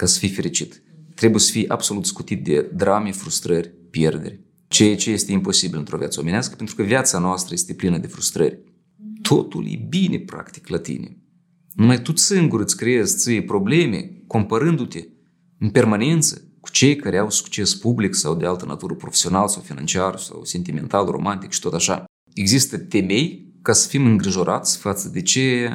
ca să fii fericit. Trebuie să fii absolut scutit de drame, frustrări, pierderi. Ceea ce este imposibil într-o viață omenească, pentru că viața noastră este plină de frustrări. Totul e bine, practic, la tine. Numai tu singur îți creezi ție probleme, comparându-te în permanență cu cei care au succes public sau de altă natură profesional sau financiar sau sentimental, romantic și tot așa. Există temei ca să fim îngrijorați față de ce,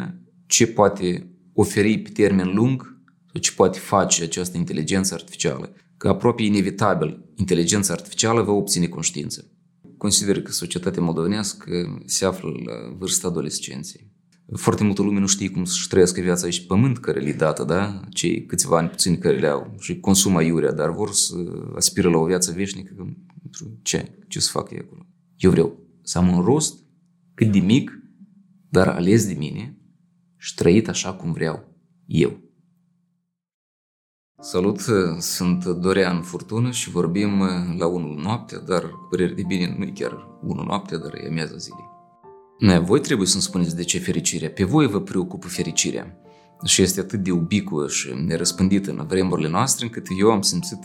ce poate oferi pe termen lung sau ce poate face această inteligență artificială. Că aproape inevitabil inteligența artificială va obține conștiință. Consider că societatea moldovenească se află la vârsta adolescenței. Foarte multă lume nu știe cum să-și trăiască viața aici pământ care le dată, da? Cei câțiva ani puțini care le au și consumă iurea, dar vor să aspiră la o viață veșnică. Pentru ce? Ce să fac ei acolo? Eu vreau să am un rost cât de mic, dar ales de mine și trăit așa cum vreau eu. Salut, sunt Dorian Furtună și vorbim la unul noaptea, dar părere de bine nu e chiar unul noaptea, dar e amiază zilei. Ne, voi trebuie să-mi spuneți de ce fericirea. Pe voi vă preocupă fericirea. Și este atât de ubicuă și nerăspândită în vremurile noastre, încât eu am simțit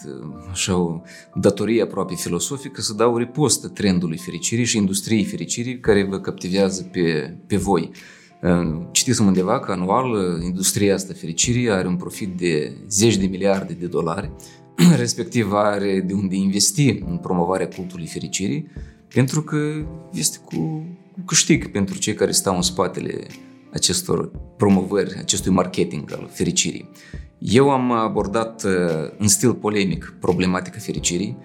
așa o datorie aproape filosofică să dau ripostă trendului fericirii și industriei fericirii care vă captivează pe, pe voi. Citisem undeva că anual industria asta fericirii are un profit de zeci de miliarde de dolari, respectiv are de unde investi în promovarea cultului fericirii, pentru că este cu câștig pentru cei care stau în spatele acestor promovări, acestui marketing al fericirii. Eu am abordat uh, în stil polemic problematica fericirii.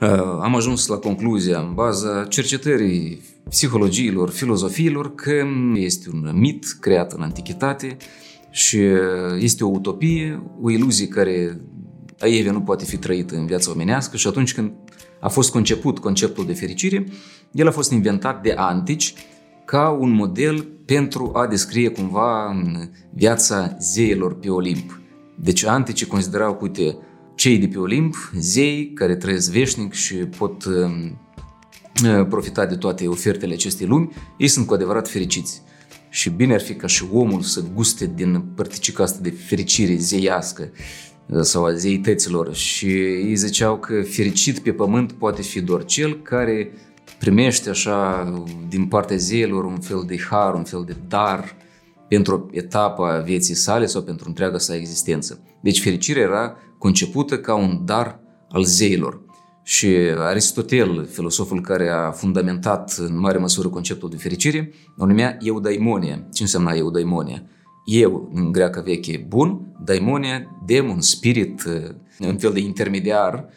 Uh, am ajuns la concluzia, în baza cercetării psihologiilor, filozofiilor, că este un mit creat în antichitate și uh, este o utopie, o iluzie care aievea nu poate fi trăită în viața omenească și atunci când a fost conceput conceptul de fericire, el a fost inventat de antici ca un model pentru a descrie cumva viața zeilor pe Olimp. Deci antici considerau că, uite, cei de pe Olimp, zei care trăiesc veșnic și pot um, uh, profita de toate ofertele acestei lumi, ei sunt cu adevărat fericiți. Și bine ar fi ca și omul să guste din părticica asta de fericire zeiască, sau a zeităților și ei ziceau că fericit pe pământ poate fi doar cel care primește așa din partea zeilor un fel de har, un fel de dar pentru o etapă a vieții sale sau pentru întreaga sa existență. Deci fericirea era concepută ca un dar al zeilor. Și Aristotel, filosoful care a fundamentat în mare măsură conceptul de fericire, o numea eudaimonia. Ce înseamnă eudaimonia? eu, în greacă veche, bun, daimonia, demon, spirit, uh, un fel de intermediar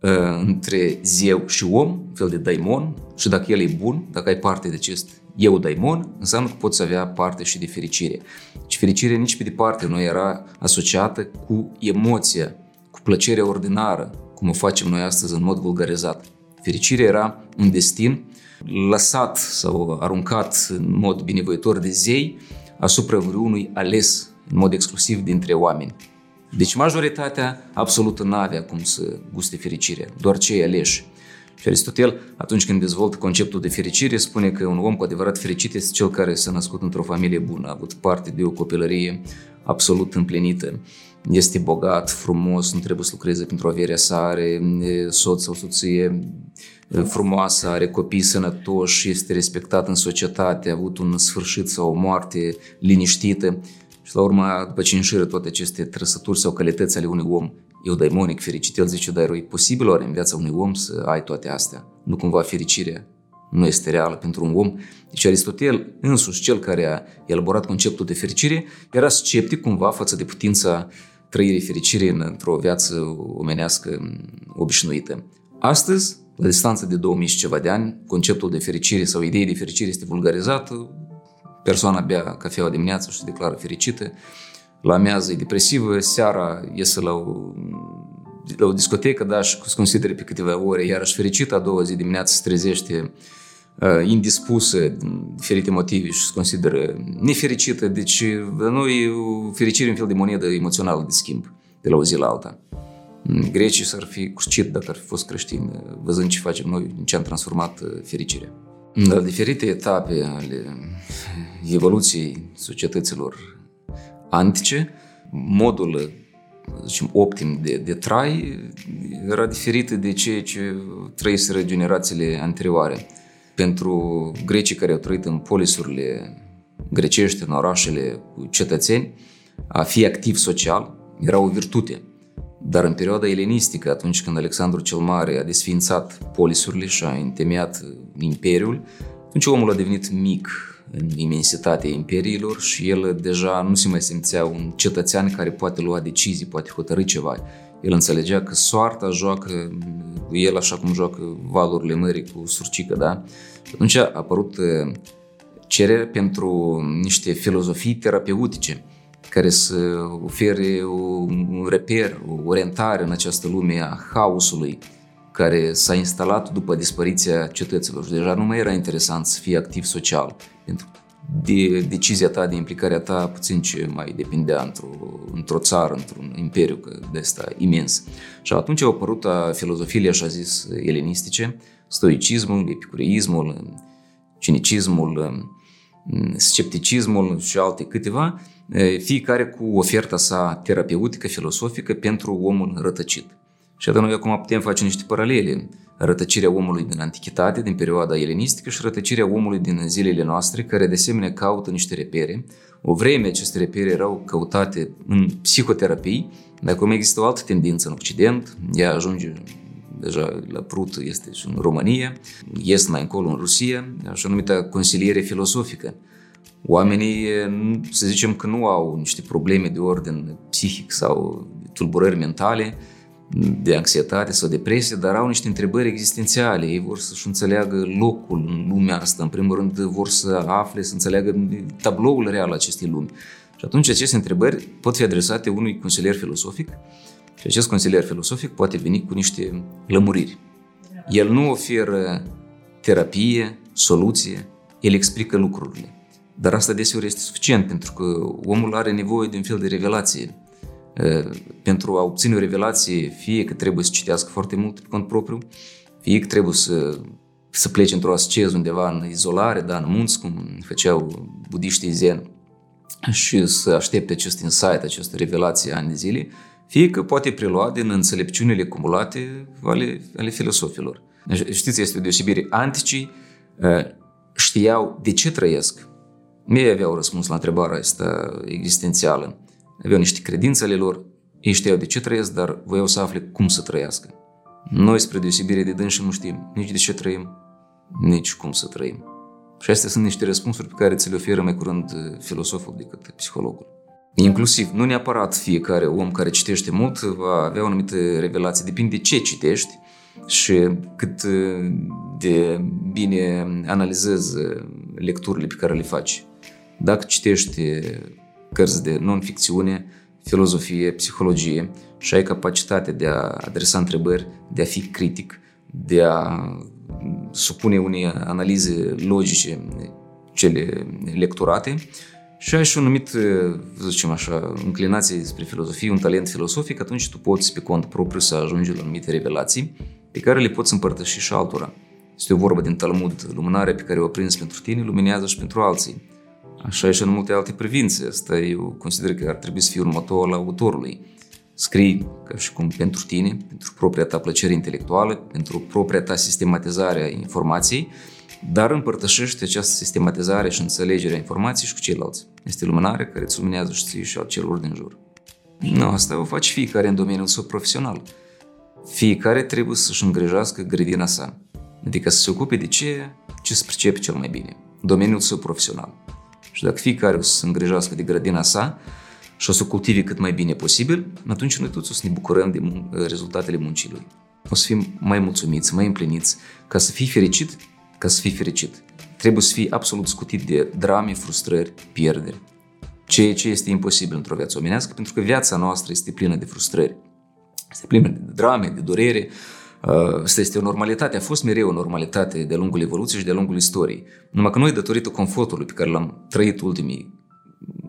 uh, între zeu și om, un fel de daimon, și dacă el e bun, dacă ai parte de acest eu daimon, înseamnă că poți avea parte și de fericire. Și fericirea nici pe departe nu era asociată cu emoția, cu plăcerea ordinară, cum o facem noi astăzi în mod vulgarizat. Fericirea era un destin lăsat sau aruncat în mod binevoitor de zei, asupra vreunui ales în mod exclusiv dintre oameni. Deci majoritatea absolută nu avea cum să guste fericirea, doar cei aleși. Și Aristotel, atunci când dezvoltă conceptul de fericire, spune că un om cu adevărat fericit este cel care s-a născut într-o familie bună, a avut parte de o copilărie absolut împlinită, este bogat, frumos, nu trebuie să lucreze pentru averea sa, are soț sau soție frumoasă, are copii sănătoși, este respectat în societate, a avut un sfârșit sau o moarte liniștită. Și la urmă, după ce înșiră toate aceste trăsături sau calități ale unui om eu daimonic fericit, el zice, dar e posibil oare în viața unui om să ai toate astea? Nu cumva fericirea nu este reală pentru un om. Deci Aristotel, însuși cel care a elaborat conceptul de fericire, era sceptic cumva față de putința trăirii fericirii într-o viață omenească obișnuită. Astăzi, la distanță de 2000 și ceva de ani, conceptul de fericire sau ideea de fericire este vulgarizat, persoana bea cafeaua dimineața și se declară fericită, la amiază e depresivă, seara iese la o, la o discotecă, da, și se consideră pe câteva ore iarăși fericită, a doua zi dimineața se trezește uh, indispusă din diferite motive și se consideră nefericită, deci la noi fericire un fel de monedă emoțională de schimb de la o zi la alta. Grecii s-ar fi cuscit dacă ar fi fost creștini, văzând ce facem noi, în ce am transformat uh, fericirea. La diferite etape ale evoluției societăților antice, modul zicem, optim de, de trai era diferită de ceea ce trăiseră generațiile anterioare. Pentru grecii care au trăit în polisurile grecești, în orașele cu cetățeni, a fi activ social era o virtute. Dar în perioada elenistică, atunci când Alexandru cel Mare a desfințat polisurile și a întemeiat imperiul, atunci omul a devenit mic în imensitatea imperiilor și el deja nu se mai simțea un cetățean care poate lua decizii, poate hotărâi ceva. El înțelegea că soarta joacă cu el așa cum joacă valurile mării cu surcică, da? Și atunci a apărut uh, cerere pentru niște filozofii terapeutice care să ofere un reper, o orientare în această lume a haosului care s-a instalat după dispariția cetăților. Și deja nu mai era interesant să fii activ social, pentru de decizia ta, de implicarea ta, puțin ce mai depindea într-o, într-o țară, într-un imperiu că de asta imens. Și atunci au apărut filozofiile, așa zis, elenistice, stoicismul, epicureismul, cinicismul, scepticismul și alte câteva, fiecare cu oferta sa terapeutică, filosofică pentru omul rătăcit. Și atunci noi acum putem face niște paralele. Rătăcirea omului din antichitate, din perioada elenistică și rătăcirea omului din zilele noastre, care de asemenea caută niște repere. O vreme aceste repere erau căutate în psihoterapii, dar acum există o altă tendință în Occident, ea ajunge deja la Prut este și în România, este mai încolo în Rusia, așa numită consiliere filosofică. Oamenii, să zicem că nu au niște probleme de ordin psihic sau tulburări mentale, de anxietate sau depresie, dar au niște întrebări existențiale. Ei vor să-și înțeleagă locul în lumea asta. În primul rând vor să afle, să înțeleagă tabloul real acestei lumi. Și atunci aceste întrebări pot fi adresate unui consilier filosofic și acest consilier filosofic poate veni cu niște lămuriri. El nu oferă terapie, soluție, el explică lucrurile. Dar asta deseori este suficient pentru că omul are nevoie de un fel de revelație. Pentru a obține o revelație, fie că trebuie să citească foarte mult pe cont propriu, fie că trebuie să, să plece într-o asceză undeva în izolare, da, în munți, cum făceau budiștii zen, și să aștepte acest insight, această revelație ani de zile, fie că poate prelua din înțelepciunile acumulate ale, ale filosofilor. Știți, este o deosebire. Anticii știau de ce trăiesc. Ei aveau răspuns la întrebarea asta existențială. Aveau niște credințe ale lor, ei știau de ce trăiesc, dar voiau să afle cum să trăiască. Noi, spre deosebire de dânsi, nu știm nici de ce trăim, nici cum să trăim. Și astea sunt niște răspunsuri pe care ți le oferă mai curând filosoful decât psihologul. Inclusiv, nu neapărat fiecare om care citește mult va avea o anumită revelație, depinde de ce citești și cât de bine analizezi lecturile pe care le faci. Dacă citești cărți de non-ficțiune, filozofie, psihologie și ai capacitatea de a adresa întrebări, de a fi critic, de a supune unei analize logice cele lecturate și ai și un numit, să zicem așa, înclinație spre filozofie, un talent filosofic, atunci tu poți pe cont propriu să ajungi la anumite revelații pe care le poți împărtăși și altora. Este o vorbă din Talmud, lumânarea pe care o prins pentru tine luminează și pentru alții. Așa e și în multe alte privințe. Asta eu consider că ar trebui să fie un moto al autorului. Scrii ca și cum pentru tine, pentru propria ta plăcere intelectuală, pentru propria ta sistematizare a informației, dar împărtășește această sistematizare și înțelegere a informației și cu ceilalți. Este luminare care îți luminează și ție și al celor din jur. Nu, asta o face fiecare în domeniul său profesional. Fiecare trebuie să-și îngrijească grădina sa, adică să se ocupe de ce, ce se pricepe cel mai bine, domeniul său profesional. Și dacă fiecare o să se îngrijească de grădina sa și o să o cultive cât mai bine posibil, atunci noi toți o să ne bucurăm de mun- rezultatele muncii lui. O să fim mai mulțumiți, mai împliniți. Ca să fii fericit, ca să fii fericit, trebuie să fii absolut scutit de drame, frustrări, pierderi. Ceea ce este imposibil într-o viață omenească, pentru că viața noastră este plină de frustrări. Este plină de drame, de durere, Asta este o normalitate, a fost mereu o normalitate de-a lungul evoluției și de-a lungul istoriei. Numai că noi, datorită confortului pe care l-am trăit ultimii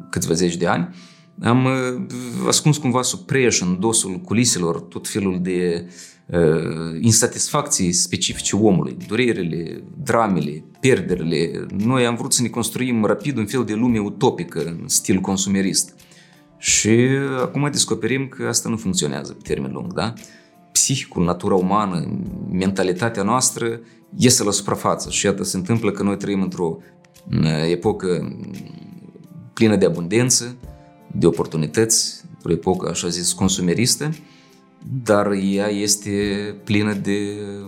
câțiva zeci de ani, am uh, ascuns cumva sub preș în dosul culiselor tot felul de uh, insatisfacții specifice omului, durerile, dramele, pierderile. Noi am vrut să ne construim rapid un fel de lume utopică în stil consumerist. Și acum descoperim că asta nu funcționează pe termen lung, da? Psihicul, natura umană, mentalitatea noastră iese la suprafață și iată se întâmplă că noi trăim într-o epocă plină de abundență, de oportunități, o epocă, așa zis, consumeristă, dar ea este plină de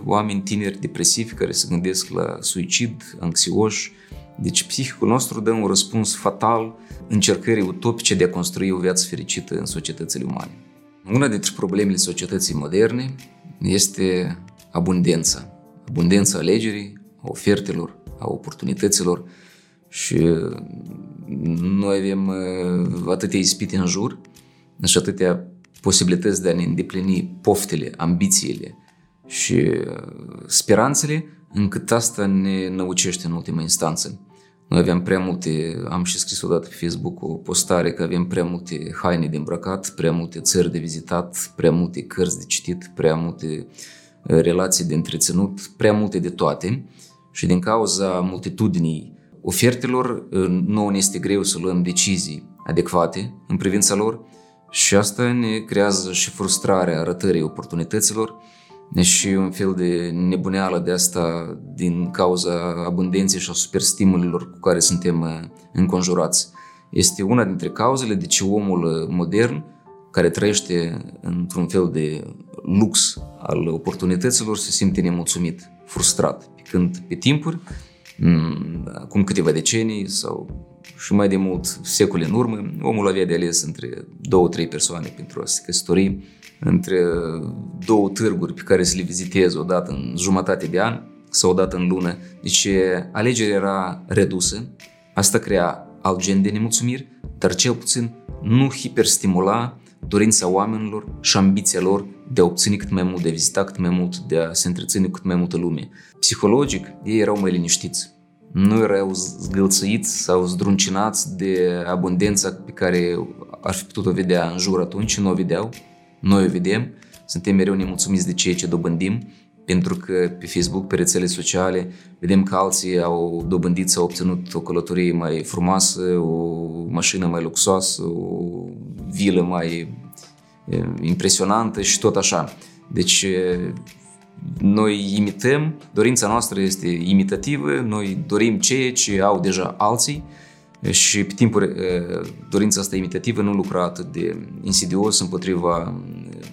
oameni tineri depresivi care se gândesc la suicid, anxioși. Deci psihicul nostru dă un răspuns fatal încercării utopice de a construi o viață fericită în societățile umane. Una dintre problemele societății moderne este abundența. Abundența alegerii, a ofertelor, a oportunităților și noi avem uh, atâtea ispite în jur și atâtea posibilități de a ne îndeplini poftele, ambițiile și uh, speranțele, încât asta ne năucește în ultima instanță. Noi aveam prea multe, am și scris odată pe Facebook o postare că avem prea multe haine de îmbrăcat, prea multe țări de vizitat, prea multe cărți de citit, prea multe uh, relații de întreținut, prea multe de toate. Și din cauza multitudinii ofertelor, nouă ne este greu să luăm decizii adecvate în privința lor și asta ne creează și frustrarea arătării oportunităților și un fel de nebuneală de asta din cauza abundenței și a superstimulilor cu care suntem uh, înconjurați. Este una dintre cauzele de ce omul uh, modern, care trăiește într-un fel de lux al oportunităților, se simte nemulțumit, frustrat. Când pe timpuri Mm, acum câteva decenii sau și mai de mult secole în urmă, omul avea de ales între două, trei persoane pentru a se căsători, între două târguri pe care să le viziteze o dată în jumătate de an sau o dată în lună. Deci alegerea era redusă, asta crea alt gen de nemulțumiri, dar cel puțin nu hiperstimula dorința oamenilor și ambiția lor de a obține cât mai mult, de a vizita cât mai mult, de a se întreține cât mai multă lume. Psihologic, ei erau mai liniștiți. Nu erau zgâlțăiți sau zdruncinați de abundența pe care ar fi putut o vedea în jur atunci, nu o vedeau. Noi o vedem, suntem mereu nemulțumiți de ceea ce dobândim, pentru că pe Facebook, pe rețele sociale, vedem că alții au dobândit sau obținut o călătorie mai frumoasă, o mașină mai luxoasă, o vilă mai impresionantă și tot așa. Deci noi imităm, dorința noastră este imitativă, noi dorim ceea ce au deja alții și pe timpul dorința asta imitativă nu lucra atât de insidios împotriva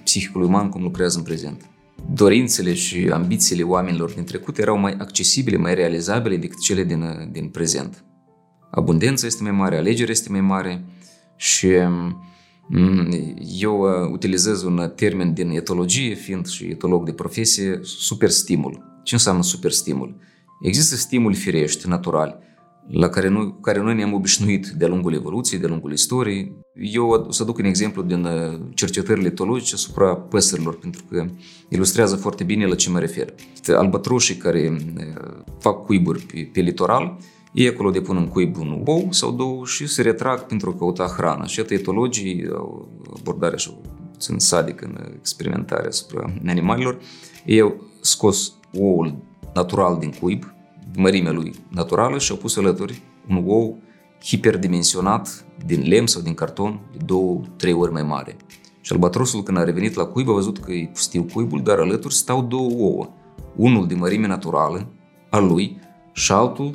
psihicului uman cum lucrează în prezent dorințele și ambițiile oamenilor din trecut erau mai accesibile, mai realizabile decât cele din, din prezent. Abundența este mai mare, alegerea este mai mare și mm, eu uh, utilizez un termen din etologie, fiind și etolog de profesie, superstimul. Ce înseamnă superstimul? Există stimuli firești, naturali, la care noi, care noi ne-am obișnuit de-a lungul evoluției, de-a lungul istoriei. Eu o să duc un exemplu din uh, cercetările etologice asupra păsărilor, pentru că ilustrează foarte bine la ce mă refer. Albatroșii care uh, fac cuiburi pe, pe litoral, ei acolo depun în cuib un ou sau două și se retrag pentru a căuta hrană. Și atât etologii au abordare așa puțin sadică în experimentarea asupra animalelor. Ei au scos oul natural din cuib, mărimea lui naturală și au pus alături un ou hiperdimensionat din lemn sau din carton de două, trei ori mai mare. Și albatrosul când a revenit la cuib a văzut că e pustiu cuibul, dar alături stau două ouă. Unul de mărime naturală al lui și altul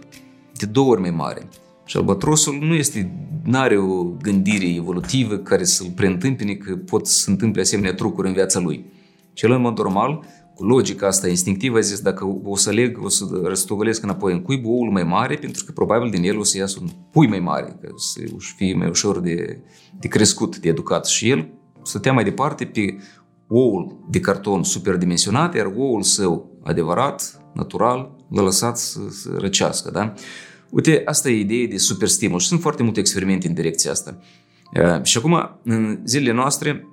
de două ori mai mare. Și albatrosul nu este, nu are o gândire evolutivă care să-l preîntâmpine că pot să se întâmple asemenea trucuri în viața lui. Cel în mod normal cu logica asta instinctivă, a zis dacă o să leg, o să răstogolesc înapoi în cuib oul mai mare, pentru că probabil din el o să iasă un pui mai mare, că să fie mai ușor de, de crescut, de educat. Și el stătea mai departe pe oul de carton superdimensionat, iar oul său adevărat, natural, l-a lăsat să, să răcească. Da? Uite, asta e ideea de superstimul și sunt foarte multe experimente în direcția asta. Uh, și acum, în zilele noastre,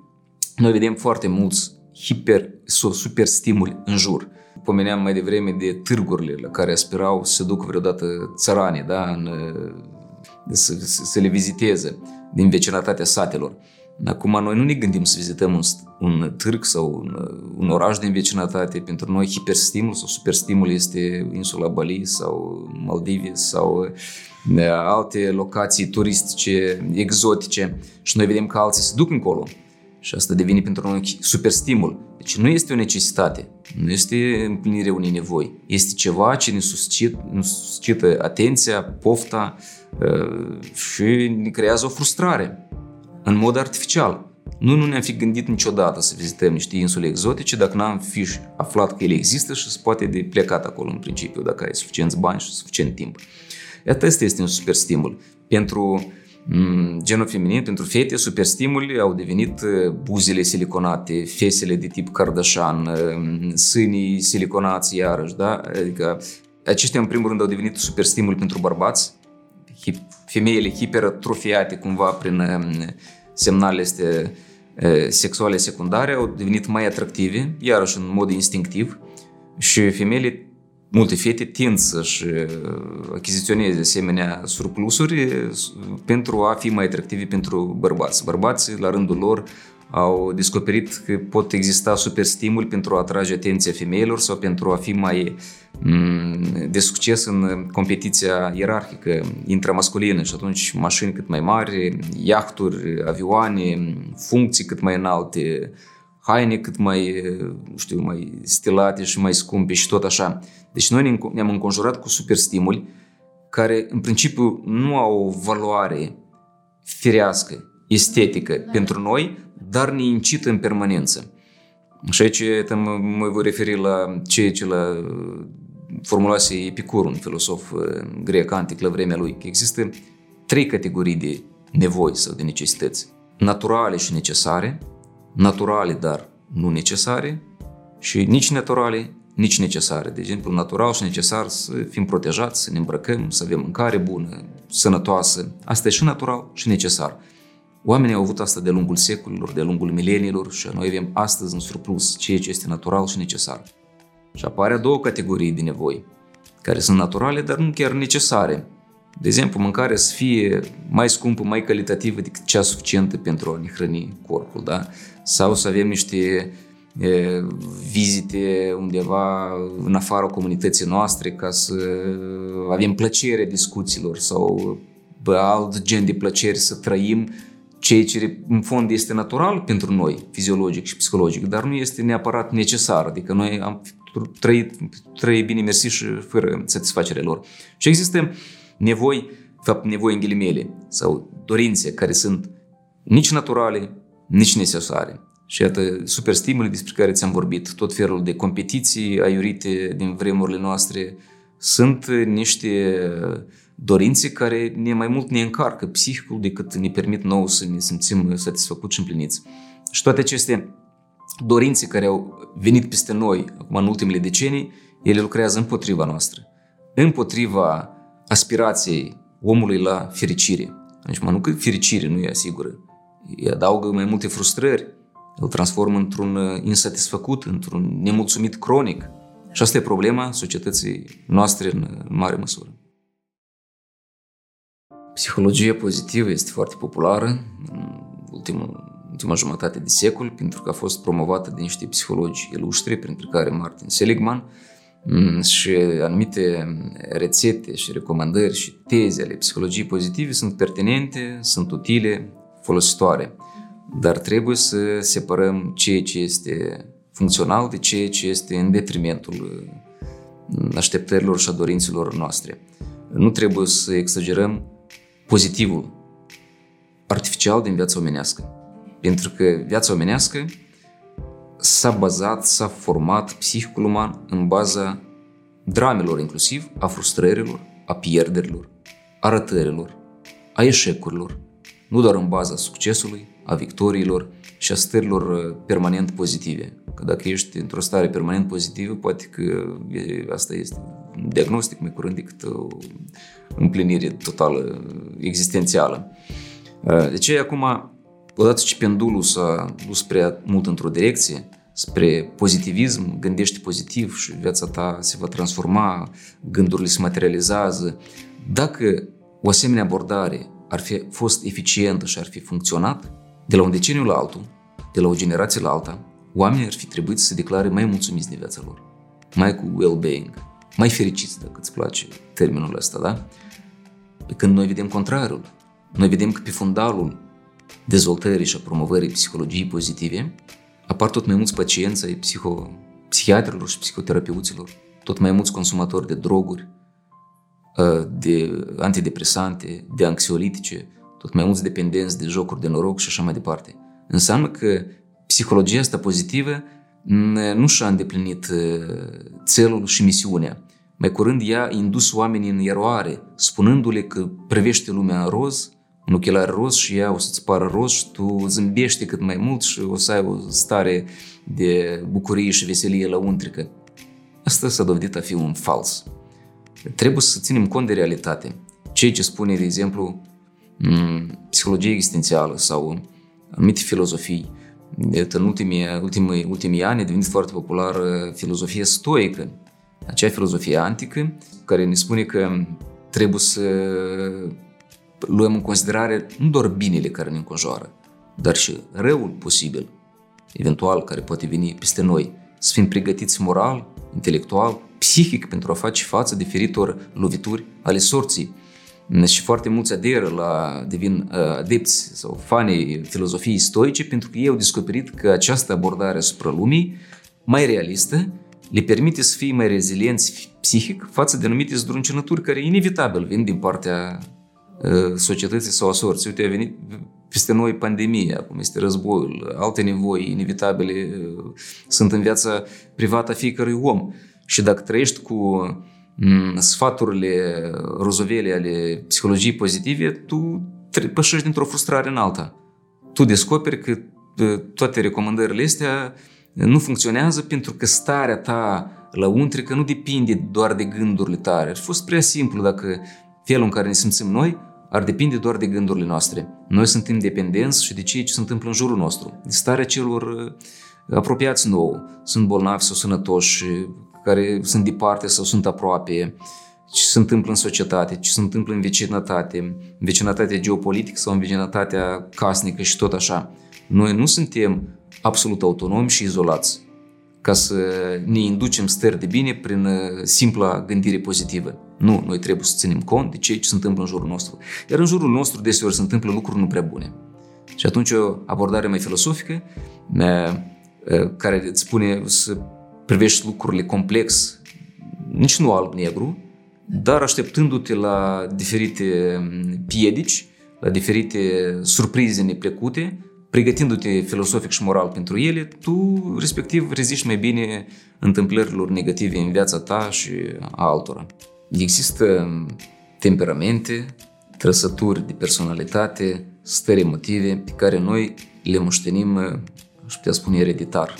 noi vedem foarte mulți hiper, super stimuli în jur. Pomeneam mai devreme de târgurile la care aspirau să se ducă vreodată țăranii, da, în, să, să le viziteze din vecinătatea satelor. Acum noi nu ne gândim să vizităm un, un târg sau un, un oraș din vecinătate. Pentru noi hiperstimul sau superstimul este insula Bali sau Maldive sau alte locații turistice exotice și noi vedem că alții se duc încolo. Și asta devine pentru noi superstimul. Deci nu este o necesitate, nu este împlinirea unei nevoi. Este ceva ce ne suscită, ne suscită atenția, pofta și ne creează o frustrare în mod artificial. Noi nu ne-am fi gândit niciodată să vizităm niște insule exotice dacă n-am fi aflat că ele există și se poate de plecat acolo în principiu dacă ai suficienți bani și suficient timp. Iată, asta este un super stimul. Pentru mm, genul feminin, pentru fete, super stimuli au devenit uh, buzele siliconate, fesele de tip Kardashian, uh, sânii siliconați iarăși, da? Adică aceștia în primul rând au devenit super stimuli pentru bărbați, femeile hipertrofiate cumva prin uh, semnalele este sexuale secundare au devenit mai atractive, iarăși în mod instinctiv, și femeile multe fete tind să-și achiziționeze asemenea surplusuri pentru a fi mai atractive pentru bărbați. Bărbații, la rândul lor, au descoperit că pot exista super stimuli pentru a atrage atenția femeilor sau pentru a fi mai de succes în competiția ierarhică intramasculină și atunci mașini cât mai mari, iahturi, avioane, funcții cât mai înalte, haine cât mai, știu, mai stilate și mai scumpe și tot așa. Deci noi ne-am înconjurat cu super stimuli care în principiu nu au o valoare firească, estetică da. pentru noi, dar ne incită în permanență. Și aici mă, mă voi referi la ceea ce la formulase Epicur, un filosof uh, grec antic la vremea lui, că există trei categorii de nevoi sau de necesități. Naturale și necesare, naturale, dar nu necesare, și nici naturale, nici necesare. De exemplu, natural și necesar să fim protejați, să ne îmbrăcăm, să avem mâncare bună, sănătoasă. Asta e și natural și necesar. Oamenii au avut asta de lungul secolilor, de lungul mileniilor și noi avem astăzi în surplus ceea ce este natural și necesar. Și apare a două categorii de nevoi, care sunt naturale, dar nu chiar necesare. De exemplu, mâncarea să fie mai scumpă, mai calitativă decât cea suficientă pentru a ne hrăni corpul, da? Sau să avem niște e, vizite undeva în afara comunității noastre ca să avem plăcere discuțiilor sau bă, alt gen de plăceri să trăim ceea ce în fond este natural pentru noi, fiziologic și psihologic, dar nu este neapărat necesar. Adică noi am trăit, trăit bine mersi și fără satisfacerea lor. Și există nevoi, fapt nevoi în ghilimele, sau dorințe care sunt nici naturale, nici necesare. Și iată, superstimuli despre care ți-am vorbit, tot felul de competiții aiurite din vremurile noastre, sunt niște dorințe care ne mai mult ne încarcă psihicul decât ne permit nou să ne simțim satisfăcuți și împliniți. Și toate aceste dorințe care au venit peste noi acum în ultimele decenii, ele lucrează împotriva noastră. Împotriva aspirației omului la fericire. Deci, mă, nu că fericire nu îi asigură. Îi adaugă mai multe frustrări, îl transformă într-un uh, insatisfăcut, într-un nemulțumit cronic. Și asta e problema societății noastre în mare măsură. Psihologia pozitivă este foarte populară în ultimul ultima jumătate de secol, pentru că a fost promovată de niște psihologi iluștri, printre care Martin Seligman, mm, și anumite rețete și recomandări și teze ale psihologiei pozitive sunt pertinente, sunt utile, folositoare. Dar trebuie să separăm ceea ce este funcțional de ceea ce este în detrimentul mm, așteptărilor și a dorințelor noastre. Nu trebuie să exagerăm pozitivul artificial din viața omenească. Pentru că viața omenească s-a bazat, s-a format psihicul uman în baza dramelor inclusiv, a frustrărilor, a pierderilor, a rătărilor, a eșecurilor, nu doar în baza succesului, a victoriilor și a stărilor uh, permanent pozitive. Că dacă ești într-o stare permanent pozitivă, poate că asta este un diagnostic mai curând decât o împlinire totală existențială. Uh, de ce acum odată ce pendulul s-a dus prea mult într-o direcție, spre pozitivism, gândește pozitiv și viața ta se va transforma, gândurile se materializează. Dacă o asemenea abordare ar fi fost eficientă și ar fi funcționat, de la un deceniu la altul, de la o generație la alta, oamenii ar fi trebuit să se declare mai mulțumiți de viața lor, mai cu well-being, mai fericiți, dacă îți place termenul ăsta, da? Pe când noi vedem contrarul. Noi vedem că pe fundalul dezvoltării și a promovării psihologiei pozitive apar tot mai mulți pacienți ai psiho, psihiatrilor și psihoterapeuților, tot mai mulți consumatori de droguri, ă, de antidepresante, de anxiolitice, tot mai mulți dependenți de jocuri de noroc și așa mai departe. Înseamnă că psihologia asta pozitivă nu și-a îndeplinit ă, țelul și misiunea. Mai curând ea a indus oamenii în eroare, spunându-le că privește lumea în roz, un ochelar roz și ea o să-ți pară roz și tu zâmbește cât mai mult și o să ai o stare de bucurie și veselie la untrică. Asta s-a dovedit a fi un fals. Trebuie să ținem cont de realitate. Ceea ce spune, de exemplu, psihologie existențială sau anumite filozofii. În ultimii, ultimii, ultimii ani a devenit foarte populară filozofia stoică, acea filozofie antică care ne spune că trebuie să luăm în considerare nu doar binele care ne înconjoară, dar și răul posibil, eventual, care poate veni peste noi. Să fim pregătiți moral, intelectual, psihic pentru a face față diferitor lovituri ale sorții. Și foarte mulți aderă la, devin uh, adepți sau fanii filozofiei stoice pentru că ei au descoperit că această abordare asupra lumii, mai realistă, le permite să fie mai rezilienți psihic față de anumite zdruncinături care inevitabil vin din partea uh, societății sau a sorții. Uite, a venit peste noi pandemia, acum este războiul, alte nevoi inevitabile uh, sunt în viața privată a fiecărui om. Și dacă trăiești cu mm, sfaturile rozovele ale psihologiei pozitive, tu pășești dintr-o frustrare în alta. Tu descoperi că uh, toate recomandările astea nu funcționează pentru că starea ta la untrică nu depinde doar de gândurile tale. Ar fi fost prea simplu dacă felul în care ne simțim noi ar depinde doar de gândurile noastre. Noi suntem dependenți și de ceea ce se întâmplă în jurul nostru, de starea celor uh, apropiați nou, sunt bolnavi sau sănătoși, care sunt departe sau sunt aproape, ce se întâmplă în societate, ce se întâmplă în vecinătate, în vecinătatea geopolitică sau în vecinătatea casnică și tot așa. Noi nu suntem absolut autonomi și izolați ca să ne inducem stări de bine prin uh, simpla gândire pozitivă. Nu, noi trebuie să ținem cont de ceea ce se întâmplă în jurul nostru. Iar în jurul nostru deseori se întâmplă lucruri nu prea bune. Și atunci o abordare mai filosofică uh, uh, care îți spune să privești lucrurile complex, nici nu alb-negru, dar așteptându-te la diferite um, piedici, la diferite surprize neplăcute, pregătindu-te filosofic și moral pentru ele, tu respectiv reziști mai bine întâmplărilor negative în viața ta și a altora. Există temperamente, trăsături de personalitate, stări emotive pe care noi le moștenim, aș putea spune, ereditar.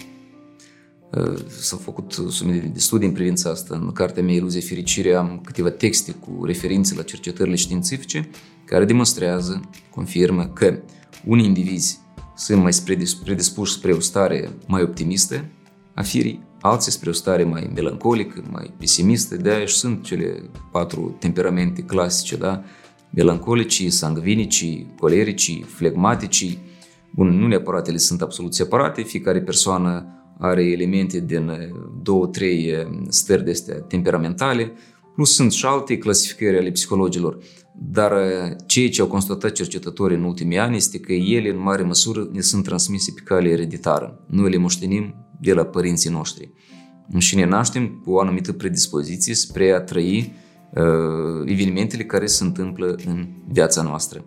S-au făcut sumite de studii în privința asta. În cartea mea Iluzie Fericire am câteva texte cu referințe la cercetările științifice care demonstrează, confirmă că unii indivizi sunt mai predispuși spre o stare mai optimistă a firii, alții spre o stare mai melancolică, mai pesimistă, de aia sunt cele patru temperamente clasice, da? Melancolicii, sangvinicii, colericii, flegmaticii. Bun, nu neapărat ele sunt absolut separate, fiecare persoană are elemente din două, trei stări de astea temperamentale, plus sunt și alte clasificări ale psihologilor. Dar uh, ceea ce au constatat cercetătorii în ultimii ani este că ele, în mare măsură, ne sunt transmise pe cale ereditară. Noi le moștenim de la părinții noștri. Și ne naștem cu o anumită predispoziție spre a trăi uh, evenimentele care se întâmplă în viața noastră.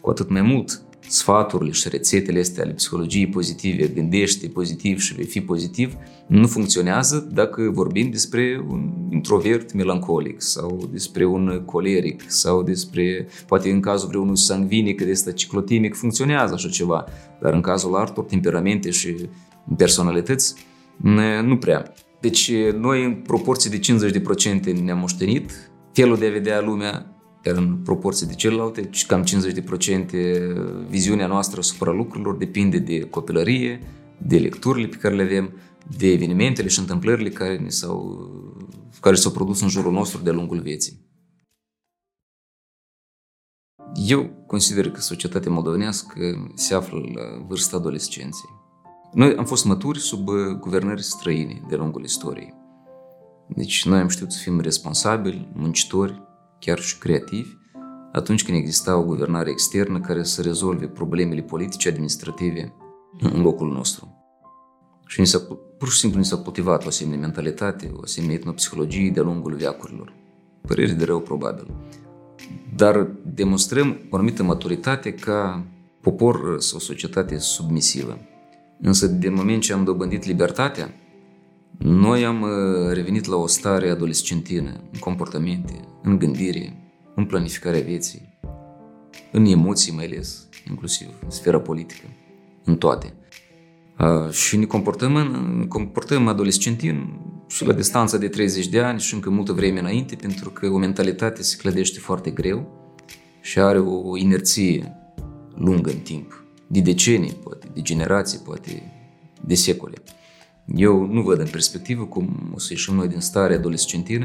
Cu atât mai mult, sfaturile și rețetele astea ale psihologiei pozitive, gândește pozitiv și vei fi pozitiv, nu funcționează dacă vorbim despre un introvert melancolic sau despre un coleric sau despre, poate în cazul vreunui sangvinic, de ăsta ciclotimic, funcționează așa ceva, dar în cazul altor temperamente și personalități, nu prea. Deci noi în proporție de 50% ne-am moștenit felul de a vedea lumea, iar în proporție de celelalte, cam 50% viziunea noastră asupra lucrurilor depinde de copilărie, de lecturile pe care le avem, de evenimentele și întâmplările care, ne s-au, care s-au produs în jurul nostru de-a lungul vieții. Eu consider că societatea moldovenească se află la vârsta adolescenței. Noi am fost maturi sub uh, guvernări străine de lungul istoriei. Deci noi am știut să fim responsabili, muncitori, chiar și creativi, atunci când exista o guvernare externă care să rezolve problemele politice, administrative în locul nostru. Și ni s-a, pur și simplu ni s-a cultivat o asemenea mentalitate, o asemenea etnopsihologie de-a lungul veacurilor. Păreri de rău, probabil. Dar demonstrăm o anumită maturitate ca popor sau societate submisivă. Însă, de moment ce am dobândit libertatea, noi am uh, revenit la o stare adolescentină, în comportamente, în gândire, în planificarea vieții, în emoții mai ales, inclusiv în sfera politică, în toate. Uh, și ne comportăm, în, ne comportăm adolescentin și la distanța de 30 de ani și încă multă vreme înainte, pentru că o mentalitate se clădește foarte greu și are o inerție lungă în timp, de decenii, poate, de generații, poate, de secole. Eu nu văd în perspectivă cum o să ieșim noi din stare adolescentină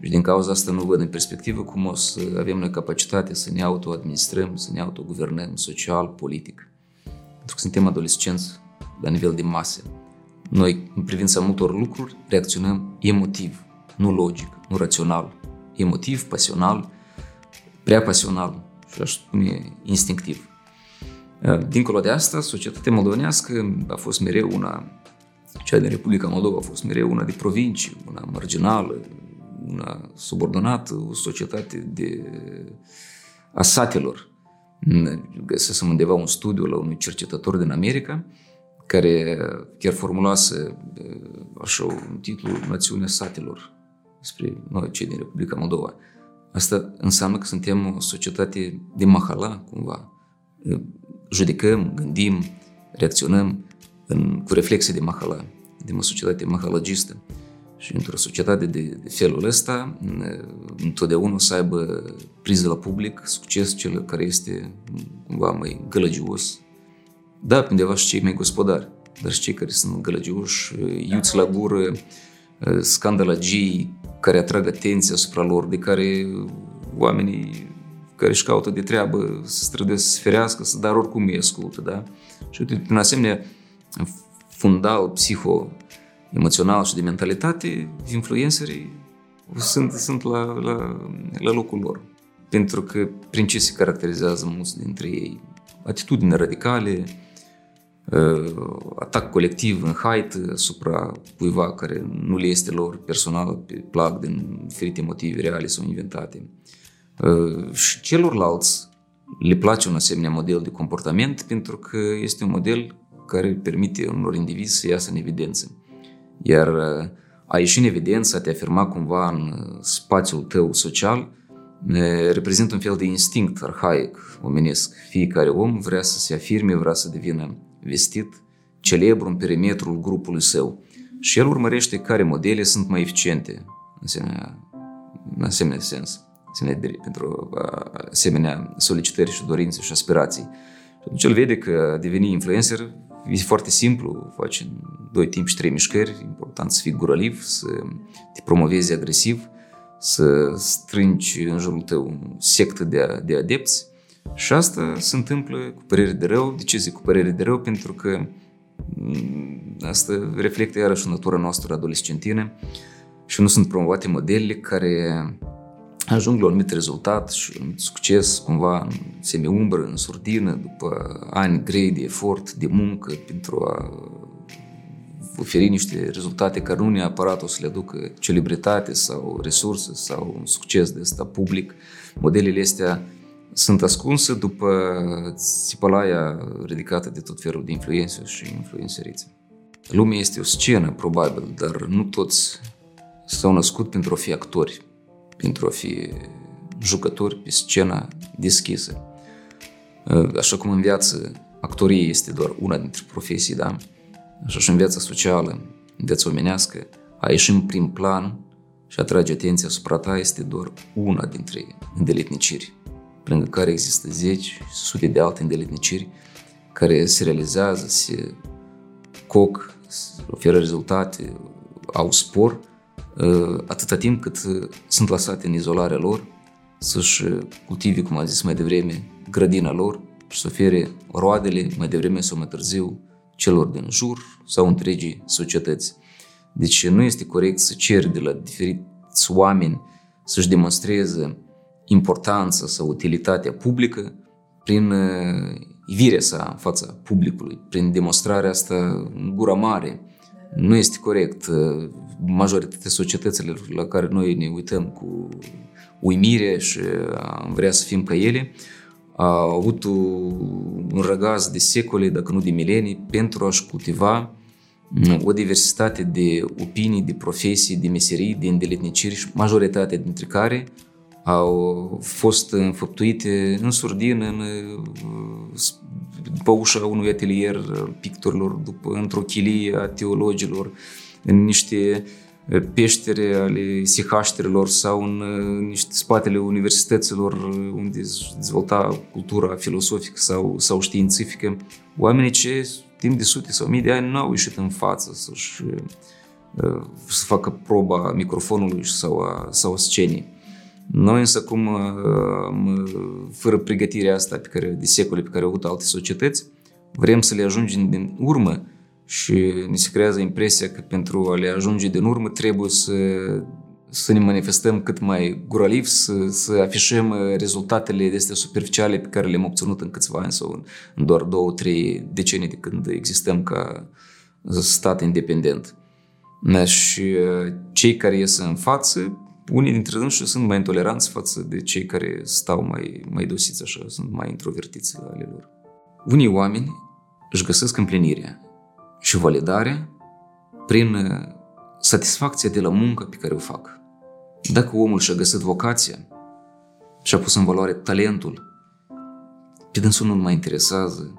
și din cauza asta nu văd în perspectivă cum o să avem noi capacitate să ne autoadministrăm, să ne autoguvernăm social, politic. Pentru că suntem adolescenți la nivel de masă. Noi, în privința multor lucruri, reacționăm emotiv, nu logic, nu rațional. Emotiv, pasional, prea pasional și aș spune instinctiv. Dincolo de asta, societatea moldovenească a fost mereu una, cea din Republica Moldova a fost mereu una de provincii, una marginală, una subordonată, o societate de a satelor. Găsesem undeva un studiu la unui cercetător din America, care chiar formulase așa un titlu Națiunea satelor spre noi, cei din Republica Moldova. Asta înseamnă că suntem o societate de mahala, cumva. Judecăm, gândim, reacționăm în, cu reflexe de mahala, de o societate mahalogistă. Și într-o societate de, de felul ăsta, întotdeauna o să aibă priză la public, succes cel care este cumva mai gălăgios, da, pe undeva și cei mai gospodari, dar și cei care sunt gălăgioși, iuți la gură, scandalagii care atrag atenția asupra lor, de care oamenii care își caută de treabă să străduiesc să se ferească, să dar oricum îi ascultă, da? Și uite, prin asemenea fundal, psiho, emoțional și de mentalitate, influencerii sunt, sunt la, la, la locul lor. Pentru că prin ce se caracterizează mulți dintre ei? Atitudini radicale, Uh, atac colectiv în hait asupra cuiva care nu le este lor personal pe plac din diferite motive reale sau inventate. Uh, și celorlalți le place un asemenea model de comportament pentru că este un model care permite unor indivizi să iasă în evidență. Iar uh, a ieși în evidență, a te afirma cumva în spațiul tău social, reprezintă un fel de instinct arhaic omenesc. Fiecare om vrea să se afirme, vrea să devină vestit, celebru în perimetrul grupului său și el urmărește care modele sunt mai eficiente în asemenea, în asemenea sens, asemenea, pentru asemenea solicitări și dorințe și aspirații. Și atunci el vede că a deveni influencer e foarte simplu, faci în doi timp și trei mișcări, e important să fii guraliv, să te promovezi agresiv, să strângi în jurul tău o sectă de, de adepți și asta se întâmplă cu părere de rău. De ce zic cu părere de rău? Pentru că mm, asta reflectă iarăși natura noastră adolescentină și nu sunt promovate modelele care ajung la un anumit rezultat și un succes cumva în semi-umbră, în surdină, după ani grei de efort, de muncă pentru a oferi niște rezultate care nu neapărat o să le aducă celebritate sau resurse sau un succes de ăsta public. Modelele astea sunt ascunse după țipălaia ridicată de tot felul de influențe și influențărițe. Lumea este o scenă, probabil, dar nu toți s-au născut pentru a fi actori, pentru a fi jucători pe scena deschisă. Așa cum în viață actorie este doar una dintre profesii, da? Așa și în viața socială, în viața omenească, a ieși în prim plan și atrage atenția asupra ta este doar una dintre îndeletniciri lângă care există zeci, sute de alte îndeletniciri care se realizează, se coc, oferă rezultate, au spor, ă, atâta timp cât sunt lăsate în izolarea lor să-și cultive, cum am zis mai devreme, grădina lor și să ofere roadele mai devreme sau mai târziu celor din jur sau întregii societăți. Deci nu este corect să ceri de la diferiți oameni să-și demonstreze importanța sau utilitatea publică prin uh, ivirea sa în fața publicului, prin demonstrarea asta în gura mare. Nu este corect. Uh, majoritatea societăților la care noi ne uităm cu uimire și am vrea să fim ca ele, a avut un răgaz de secole, dacă nu de milenii, pentru a-și cultiva o diversitate de opinii, de profesii, de meserii, de îndeletniciri și majoritatea dintre care au fost înfăptuite în surdină, în, după ușa unui atelier al pictorilor, după, într-o chilie a teologilor, în niște peștere ale sihașterilor sau în niște spatele universităților unde se dezvolta cultura filosofică sau, sau științifică. Oamenii ce timp de sute sau mii de ani nu au ieșit în față să-și să facă proba microfonului sau a, sau a scenii. Noi însă cum fără pregătirea asta pe care, de secole pe care au avut alte societăți, vrem să le ajungem din urmă și ne se creează impresia că pentru a le ajunge din urmă trebuie să, să ne manifestăm cât mai guraliv, să, să afișăm rezultatele astea superficiale pe care le-am obținut în câțiva ani sau în doar două, trei decenii de când existăm ca stat independent. Și cei care ies în față, unii dintre ei sunt mai intoleranți față de cei care stau mai, mai dosiți așa, sunt mai introvertiți ale lor. Unii oameni își găsesc împlinirea și validarea prin uh, satisfacția de la muncă pe care o fac. Dacă omul și-a găsit vocația și-a pus în valoare talentul, pe dânsul nu mai interesează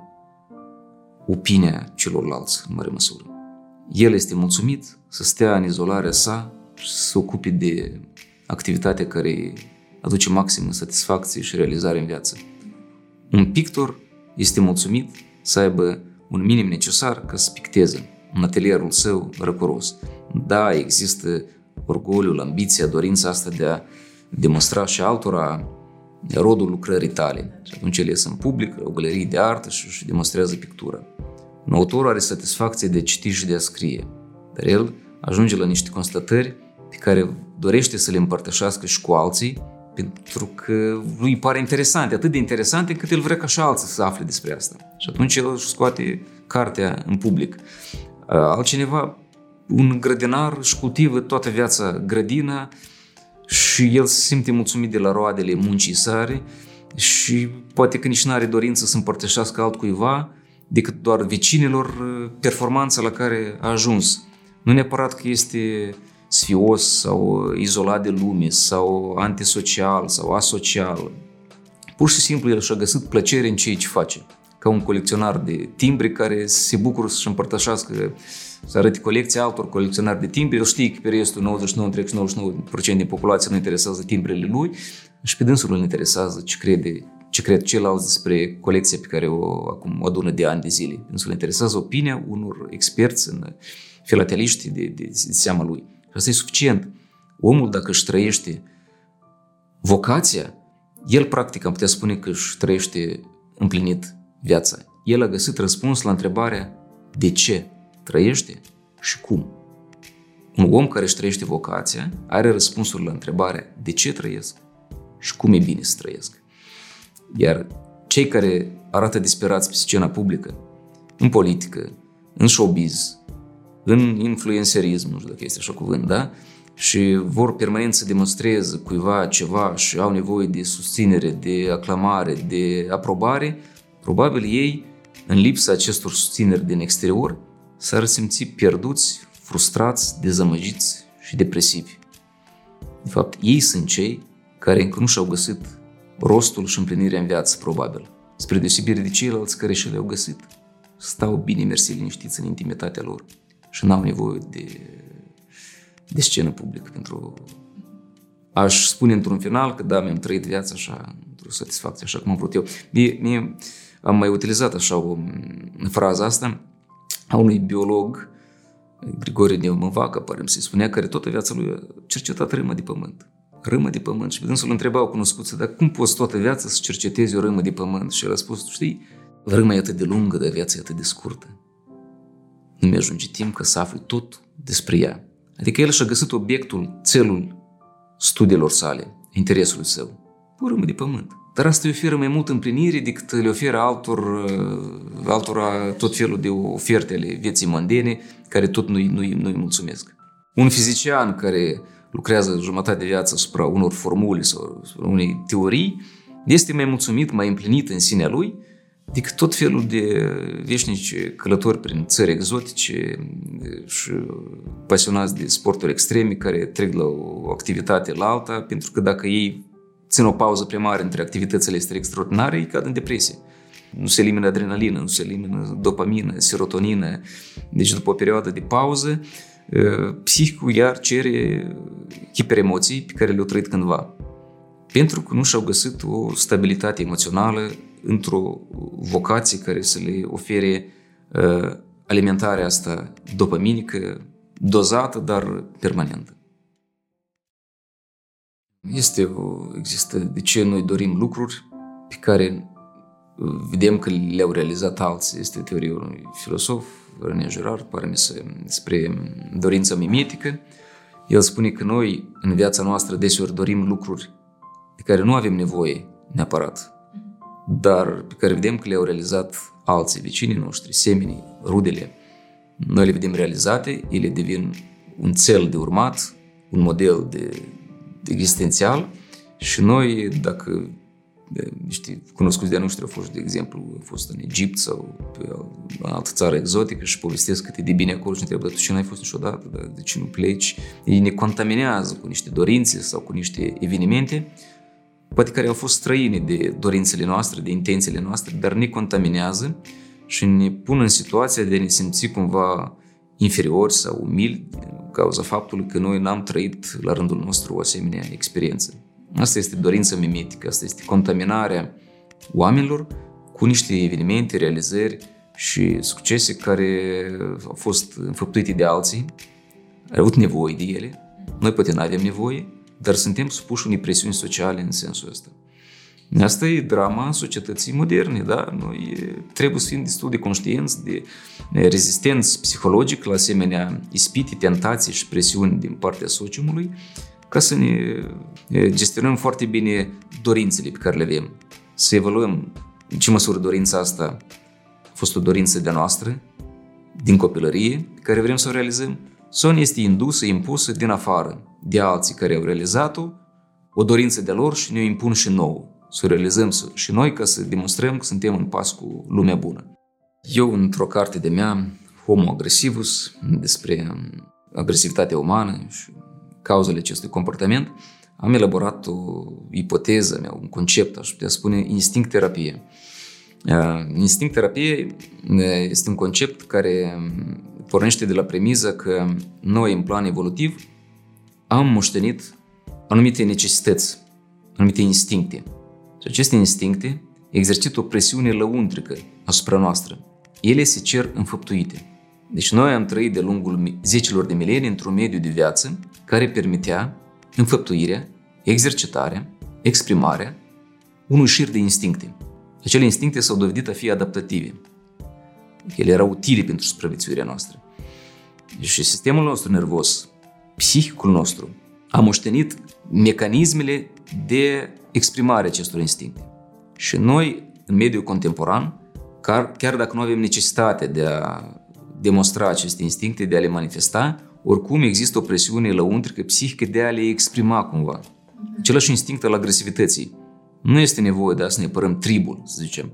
opinia celorlalți în mare măsură. El este mulțumit să stea în izolarea sa și să se ocupe de activitatea care aduce maximă satisfacție și realizare în viață. Un pictor este mulțumit să aibă un minim necesar ca să picteze în atelierul său răcoros. Da, există orgoliul, ambiția, dorința asta de a demonstra și altora rodul lucrării tale. Și atunci el iese în public, o galerie de artă și își demonstrează pictura. Un autor are satisfacție de a citi și de a scrie, dar el ajunge la niște constatări pe care dorește să le împărtășească și cu alții, pentru că lui pare interesant, atât de interesant încât el vrea ca și alții să afle despre asta. Și atunci el își scoate cartea în public. Altcineva, un grădinar își cultivă toată viața grădina și el se simte mulțumit de la roadele muncii sare și poate că nici nu are dorință să împărtășească altcuiva decât doar vecinilor performanța la care a ajuns. Nu neapărat că este sfios sau izolat de lume sau antisocial sau asocial. Pur și simplu el și-a găsit plăcere în ceea ce face. Ca un colecționar de timbri care se bucură să-și împărtășească să arăte colecția altor colecționari de timbri. El știe că pe restul 99,99% din populație nu interesează timbrele lui și pe dânsul îl interesează ce crede ce cred ceilalți despre colecția pe care o, acum o adună de ani de zile. Însă interesează opinia unor experți în filateliști de, de, de seama lui. Și asta e suficient. Omul, dacă își trăiește vocația, el practic am putea spune că își trăiește împlinit viața. El a găsit răspuns la întrebarea de ce trăiește și cum. Un om care își trăiește vocația are răspunsul la întrebarea de ce trăiesc și cum e bine să trăiesc. Iar cei care arată disperați pe scena publică, în politică, în showbiz, în influencerism, nu știu dacă este așa cuvânt, da? Și vor permanent să demonstreze cuiva ceva și au nevoie de susținere, de aclamare, de aprobare, probabil ei, în lipsa acestor susțineri din exterior, s-ar simți pierduți, frustrați, dezamăgiți și depresivi. De fapt, ei sunt cei care încă nu și-au găsit rostul și împlinirea în viață, probabil, spre deosebire de ceilalți care și le-au găsit. Stau bine mersi liniștiți în intimitatea lor și n-au nevoie de, de scenă publică pentru... Aș spune într-un final că da, mi-am trăit viața așa, într-o satisfacție, așa cum am vrut eu. Mie, mie am mai utilizat așa o frază asta a unui biolog, Grigore Neumăvacă, pare să-i spunea, care toată viața lui a cercetat râma de pământ. râmă de pământ și dânsul întrebau cunoscuță, dar cum poți toată viața să cercetezi o râmă de pământ? Și el a spus, știi, râma e atât de lungă, dar viața e atât de scurtă. Nu mi-ajunge timp ca să aflu tot despre ea. Adică el și-a găsit obiectul, țelul studiilor sale, interesului său. O râmă de pământ. Dar asta îi oferă mai mult împlinire decât le oferă altor, uh, altora tot felul de oferte ale vieții mondene, care tot nu-i, nu-i, nu-i mulțumesc. Un fizician care lucrează jumătate de viață asupra unor formule sau unei teorii, este mai mulțumit, mai împlinit în sinea lui, decât tot felul de veșnici călători prin țări exotice și pasionați de sporturi extreme care trec la o activitate la alta, pentru că dacă ei țin o pauză prea mare între activitățile astea extraordinare, ei cad în depresie. Nu se elimină adrenalină, nu se elimină dopamină, serotonină. Deci după o perioadă de pauză, psihicul iar cere hiperemoții pe care le-au trăit cândva. Pentru că nu și-au găsit o stabilitate emoțională într-o vocație care să le ofere uh, alimentarea asta dopaminică, dozată, dar permanentă. Este o, există de ce noi dorim lucruri pe care vedem că le-au realizat alții. Este teoria unui filosof, René Girard, pare mi se, spre dorința mimetică. El spune că noi, în viața noastră, deseori dorim lucruri de care nu avem nevoie neapărat, dar pe care vedem că le-au realizat alții, vecinii noștri, semenii, rudele. Noi le vedem realizate, ele devin un cel de urmat, un model de, de existențial și noi, dacă niște cunoscuți de-a noștri au fost, de exemplu, au fost în Egipt sau pe o altă țară exotică și povestesc cât e de bine acolo și ne întreabă, tu ce n-ai fost niciodată, dar de ce nu pleci? Ei ne contaminează cu niște dorințe sau cu niște evenimente, poate care au fost străine de dorințele noastre, de intențiile noastre, dar ne contaminează și ne pun în situația de a ne simți cumva inferiori sau umili din cauza faptului că noi n-am trăit la rândul nostru o asemenea experiență. Asta este dorința mimetică, asta este contaminarea oamenilor cu niște evenimente, realizări și succese care au fost înfăptuite de alții, au avut nevoie de ele. Noi poate nu avem nevoie, dar suntem supuși unei presiuni sociale în sensul ăsta. Asta e drama societății moderne, da? Noi trebuie să fim destul de conștienți de rezistență psihologic la asemenea ispite, tentații și presiuni din partea sociumului ca să ne gestionăm foarte bine dorințele pe care le avem. Să evaluăm în ce măsură dorința asta a fost o dorință de noastră, din copilărie, pe care vrem să o realizăm, sau ne este indusă, impusă din afară, de alții care au realizat-o, o dorință de lor și ne-o impun și nouă. Să o realizăm și noi ca să demonstrăm că suntem în pas cu lumea bună. Eu, într-o carte de mea, Homo agresivus, despre agresivitatea umană și cauzele acestui comportament, am elaborat o ipoteză mea, un concept, aș putea spune, instinct terapie. Uh, instinct terapie uh, este un concept care um, pornește de la premiza că noi, în plan evolutiv, am moștenit anumite necesități, anumite instincte. Și aceste instincte exercită o presiune lăuntrică asupra noastră. Ele se cer înfăptuite. Deci noi am trăit de lungul zecilor de milenii într-un mediu de viață care permitea înfăptuirea, exercitarea, exprimarea unui șir de instincte. Acele instincte s-au dovedit a fi adaptative. Ele erau utile pentru supraviețuirea noastră. Și sistemul nostru nervos, psihicul nostru, a moștenit mecanismele de exprimare acestor instincte. Și noi, în mediul contemporan, chiar dacă nu avem necesitate de a demonstra aceste instincte, de a le manifesta, oricum există o presiune lăuntrică psihică de a le exprima cumva. Același instinct al agresivității. Nu este nevoie de a să ne părăm tribul, să zicem,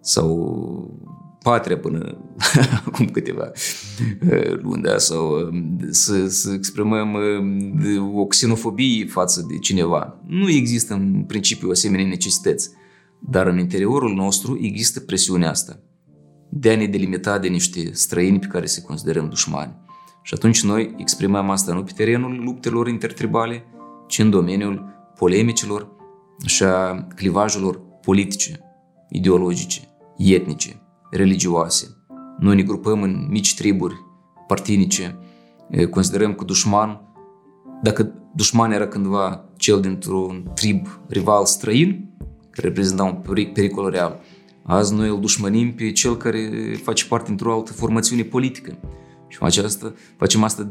sau patria până acum câteva uh, luni, da? sau um, să, să exprimăm um, o xenofobie față de cineva. Nu există în principiu o asemenea necesități, dar în interiorul nostru există presiunea asta de a ne delimita de niște străini pe care se considerăm dușmani. Și atunci noi exprimăm asta nu pe terenul luptelor intertribale, ci în domeniul polemicilor și a clivajelor politice, ideologice, etnice, religioase. Noi ne grupăm în mici triburi partinice, considerăm că dușman, dacă dușman era cândva cel dintr-un trib rival străin, care reprezenta un pericol real. Azi noi îl dușmănim pe cel care face parte dintr-o altă formațiune politică. Și facem asta, facem asta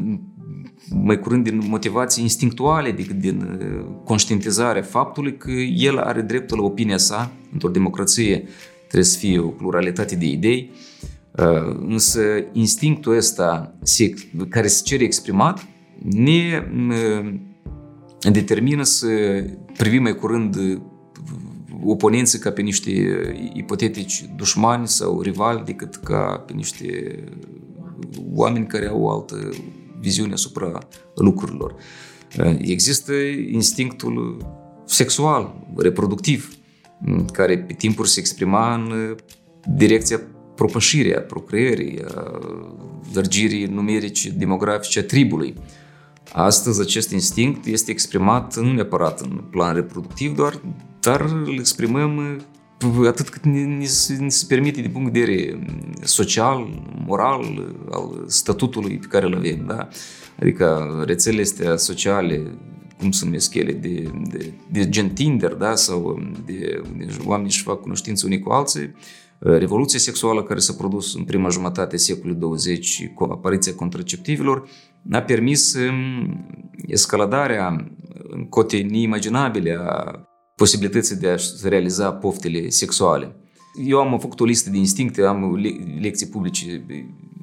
mai curând din motivații instinctuale decât din uh, conștientizarea faptului că el are dreptul la opinia sa într-o democrație trebuie să fie o pluralitate de idei, uh, însă instinctul ăsta care se cere exprimat ne uh, determină să privim mai curând oponenții ca pe niște ipotetici dușmani sau rivali decât ca pe niște oameni care au o altă viziune asupra lucrurilor. Există instinctul sexual, reproductiv, care pe timpuri se exprima în direcția propășirii, a procreării, a lărgirii numerice, demografice a tribului. Astăzi acest instinct este exprimat nu neapărat în plan reproductiv, doar, dar îl exprimăm atât cât ne, se permite din punct de vedere social, moral, al statutului pe care îl avem. Da? Adică rețelele astea sociale, cum se numesc ele, de, de, de gen Tinder, da? sau de, de oameni și fac cunoștință unii cu alții, revoluția sexuală care s-a produs în prima jumătate a secolului 20 cu apariția contraceptivilor a permis escaladarea în cote neimaginabile a posibilității de a realiza poftele sexuale. Eu am făcut o listă de instincte, am lecții publice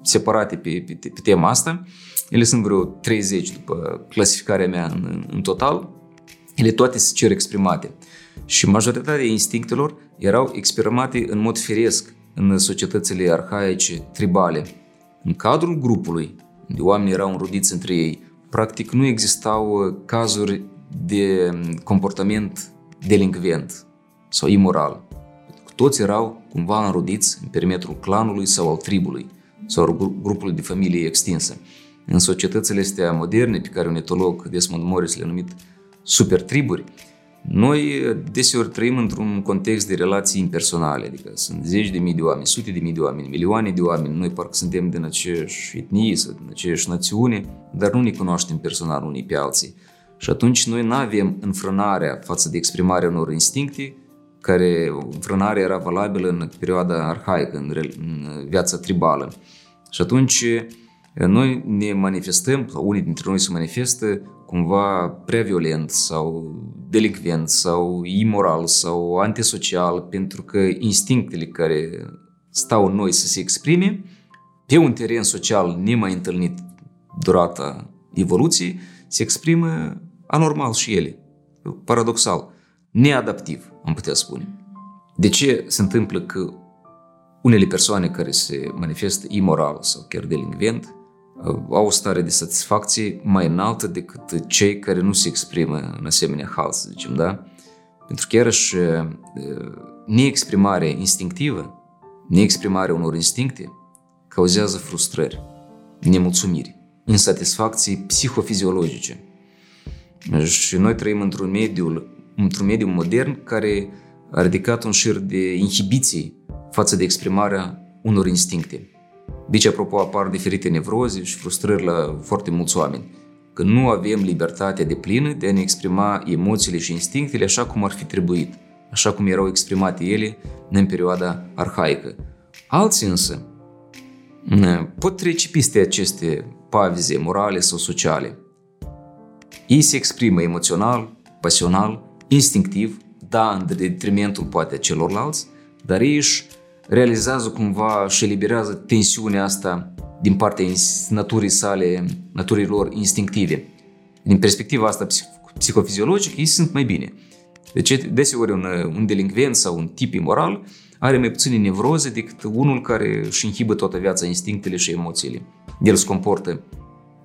separate pe, pe, pe tema asta. Ele sunt vreo 30 după clasificarea mea în, în total. Ele toate se cer exprimate. Și majoritatea instinctelor erau exprimate în mod firesc în societățile arhaice, tribale. În cadrul grupului, unde oamenii erau înrudiți între ei, practic nu existau cazuri de comportament delincvent sau imoral. Toți erau cumva înrudiți în perimetrul clanului sau al tribului sau grupului de familie extinsă. În societățile astea moderne, pe care un etolog Desmond Morris le-a numit supertriburi, noi deseori trăim într-un context de relații impersonale, adică sunt zeci de mii de oameni, sute de mii de oameni, milioane de oameni, noi parcă suntem din aceeași etnie sau din aceeași națiune, dar nu ne cunoaștem personal unii pe alții. Și atunci noi nu avem înfrânarea față de exprimarea unor instincte, care înfrânarea era valabilă în perioada arhaică, în, în viața tribală. Și atunci noi ne manifestăm, sau unii dintre noi se manifestă cumva prea violent sau delicvent sau imoral sau antisocial pentru că instinctele care stau în noi să se exprime pe un teren social nemai întâlnit durata evoluției, se exprimă anormal și ele, paradoxal, neadaptiv, am putea spune. De ce se întâmplă că unele persoane care se manifestă imoral sau chiar delinvent au o stare de satisfacție mai înaltă decât cei care nu se exprimă în asemenea hal, să zicem, da? Pentru că iarăși neexprimarea instinctivă, neexprimarea unor instincte, cauzează frustrări, nemulțumiri, insatisfacții psihofiziologice. Și noi trăim într-un mediu, într-un mediu modern care a ridicat un șir de inhibiții față de exprimarea unor instincte. Deci, apropo, apar diferite nevroze și frustrări la foarte mulți oameni, că nu avem libertatea de plină de a ne exprima emoțiile și instinctele așa cum ar fi trebuit, așa cum erau exprimate ele în perioada arhaică. Alții însă pot trece peste aceste pavize morale sau sociale. Ei se exprimă emoțional, pasional, instinctiv, da, în detrimentul poate celorlalți, dar ei își realizează cumva și eliberează tensiunea asta din partea naturii sale, naturii lor instinctive. Din perspectiva asta psihofiziologică, ei sunt mai bine. Deci, deseori, un, un delincvent sau un tip imoral are mai puține nevroze decât unul care își inhibă toată viața instinctele și emoțiile. El se comportă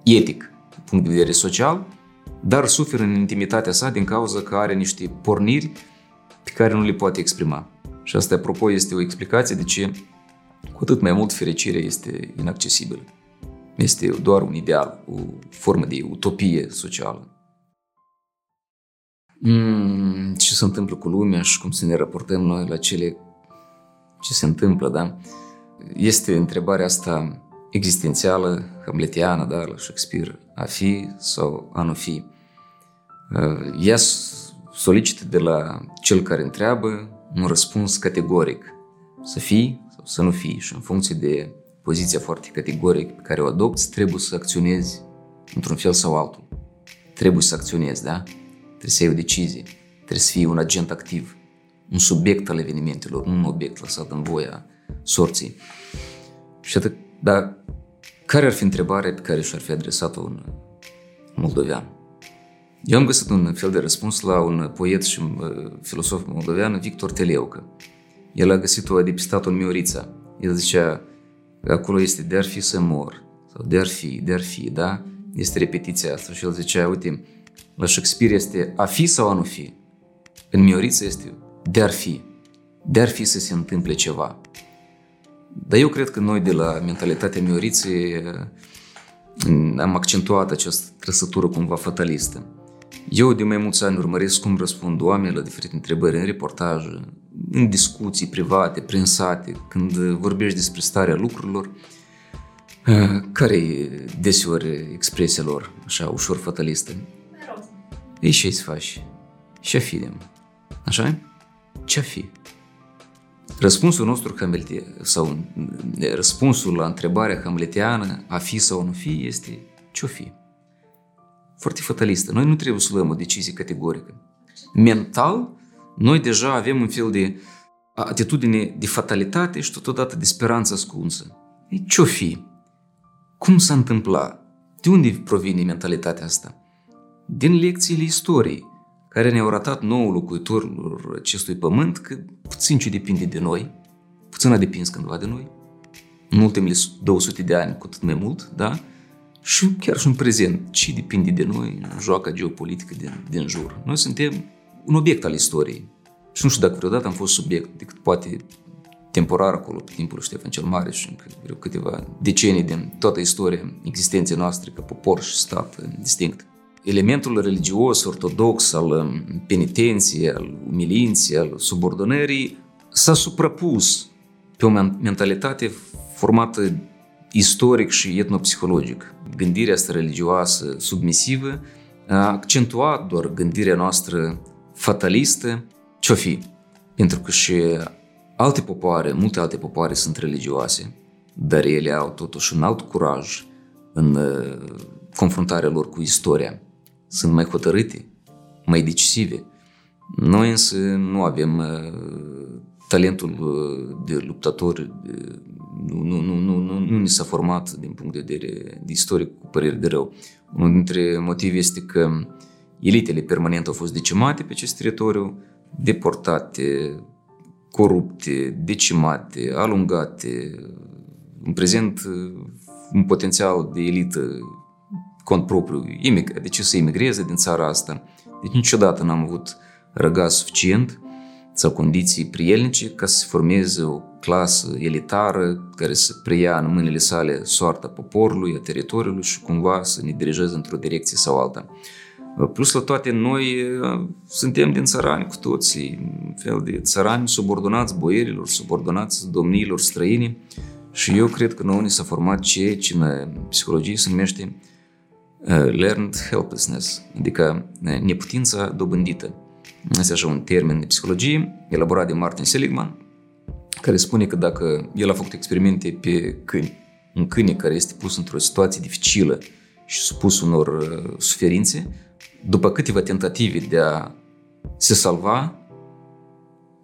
etic, din punct de vedere social, dar suferă în intimitatea sa din cauza că are niște porniri pe care nu le poate exprima. Și asta, apropo, este o explicație de ce cu atât mai mult fericirea este inaccesibilă. Este doar un ideal, o formă de utopie socială. Mm, ce se întâmplă cu lumea și cum să ne raportăm noi la cele ce se întâmplă, da? Este întrebarea asta existențială, hamletiană, da, la Shakespeare, a fi sau a nu fi. ea solicită de la cel care întreabă un răspuns categoric. Să fii sau să nu fii și în funcție de poziția foarte categorică pe care o adopți, trebuie să acționezi într-un fel sau altul. Trebuie să acționezi, da? Trebuie să iei o decizie. Trebuie să fii un agent activ, un subiect al evenimentelor, nu un obiect lăsat în voia sorții. Și atât, dar care ar fi întrebarea pe care și-ar fi adresat-o un moldovean? Eu am găsit un fel de răspuns la un poet și uh, filosof moldovean, Victor Teleucă. El a găsit-o, a depistat-o în Miorița. El zicea, acolo este de-ar fi să mor, sau de-ar fi, de-ar fi, da? Este repetiția asta. Și el zicea, uite, la Shakespeare este a fi sau a nu fi. În Miorița este de-ar fi. De-ar fi să se întâmple ceva. Dar eu cred că noi de la mentalitatea Mioriței am accentuat această trăsătură cumva fatalistă. Eu de mai mulți ani urmăresc cum răspund oameni la diferite întrebări în reportaje, în discuții private, prin sate, când vorbești despre starea lucrurilor, care e deseori expresia lor, așa, ușor fatalistă? Ei ce să faci? Ce fi de Așa? Ce fi? Răspunsul nostru hamletian, sau răspunsul la întrebarea hamletiană, a fi sau nu fi, este ce-o fi. Foarte fatalistă. Noi nu trebuie să luăm o decizie categorică. Mental, noi deja avem un fel de atitudine de fatalitate și totodată de speranță ascunsă. Ce-o fi? Cum s-a întâmplat? De unde provine mentalitatea asta? Din lecțiile istoriei, care ne-au ratat nouă locuitorilor acestui pământ că puțin ce depinde de noi, puțin a depins cândva de noi, în ultimele 200 de ani cu atât mai mult, da? Și chiar și în prezent, ce depinde de noi, joaca geopolitică din, din jur. Noi suntem un obiect al istoriei. Și nu știu dacă vreodată am fost subiect, decât poate temporar acolo, pe timpul lui Ștefan cel Mare și încă vreo câteva decenii din toată istoria existenței noastre ca popor și stat distinct elementul religios, ortodox, al um, penitenției, al umilinței, al subordonării, s-a suprapus pe o mentalitate formată istoric și etnopsihologic. Gândirea asta religioasă, submisivă, a accentuat doar gândirea noastră fatalistă, ce-o fi. Pentru că și alte popoare, multe alte popoare sunt religioase, dar ele au totuși un alt curaj în uh, confruntarea lor cu istoria sunt mai hotărâte, mai decisive. Noi însă nu avem uh, talentul uh, de luptător, nu, nu, nu, nu, nu, nu ni s-a format din punct de vedere de istoric cu părere de rău. Unul dintre motive este că elitele permanent au fost decimate pe acest teritoriu, deportate, corupte, decimate, alungate. În prezent, un potențial de elită cont propriu, imig- de ce să imigreze din țara asta. Deci niciodată n-am avut răgaz suficient sau condiții prielnice ca să se formeze o clasă elitară care să preia în mâinile sale soarta poporului, a teritoriului și cumva să ne dirigeze într-o direcție sau alta. Plus la toate, noi suntem din țărani cu toții, un fel de țărani subordonați boierilor, subordonați domniilor străini și eu cred că nouă ne s-a format ceea ce în psihologie se numește Uh, learned helplessness, adică uh, neputința dobândită. Este așa un termen de psihologie elaborat de Martin Seligman, care spune că dacă el a făcut experimente pe câini, un câine care este pus într-o situație dificilă și supus unor uh, suferințe, după câteva tentative de a se salva,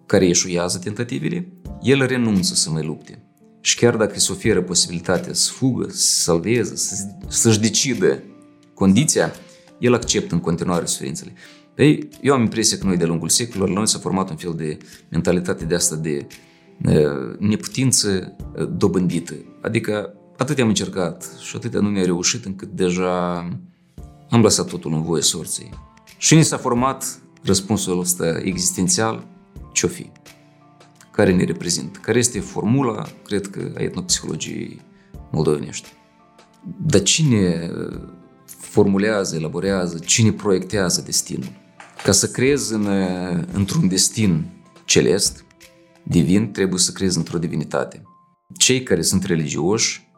care eșuiază tentativele, el renunță să mai lupte. Și chiar dacă îi se oferă posibilitatea să fugă, să se salveze, să-și decidă condiția, el acceptă în continuare suferințele. Ei, eu am impresia că noi de lungul secolelor, noi s-a format un fel de mentalitate de asta de neputință dobândită. Adică atât am încercat și atât nu mi-a reușit încât deja am lăsat totul în voie sorții. Și ni s-a format răspunsul ăsta existențial, ce-o fi? Care ne reprezintă? Care este formula, cred că, a etnopsihologiei moldovenești? Dar cine formulează, elaborează, cine proiectează destinul. Ca să crezi în, într-un destin celest, divin, trebuie să crezi într-o divinitate. Cei care sunt religioși,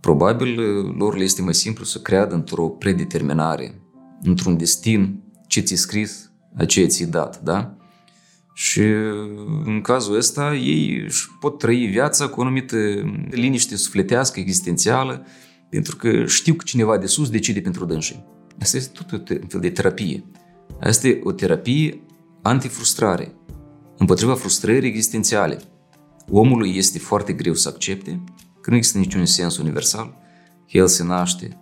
probabil lor le este mai simplu să creadă într-o predeterminare, într-un destin ce ți-i scris, aceea ți-i dat, da? Și în cazul ăsta ei își pot trăi viața cu o anumită liniște sufletească, existențială, pentru că știu că cineva de sus decide pentru dânsii. Asta este tot un fel de terapie. Asta e o terapie antifrustrare, împotriva frustrării existențiale. Omului este foarte greu să accepte că nu există niciun sens universal, că el se naște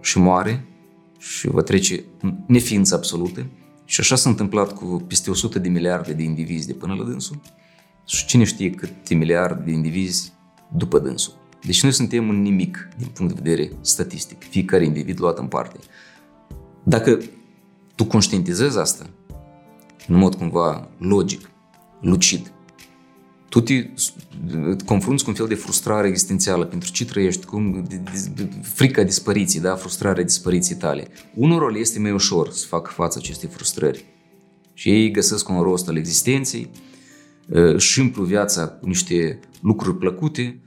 și moare și va trece neființă absolută. Și așa s-a întâmplat cu peste 100 de miliarde de indivizi de până la dânsul și cine știe câte miliarde de indivizi după dânsul. Deci noi suntem un nimic din punct de vedere statistic, fiecare individ luat în parte. Dacă tu conștientizezi asta în mod cumva logic, lucid, tu te confrunți cu un fel de frustrare existențială pentru ce trăiești, cum de, de, de, frica dispariției, da, frustrarea dispariției tale. Unor le este mai ușor să facă față acestei frustrări. Și ei găsesc un rost al existenței, își împlu viața cu niște lucruri plăcute,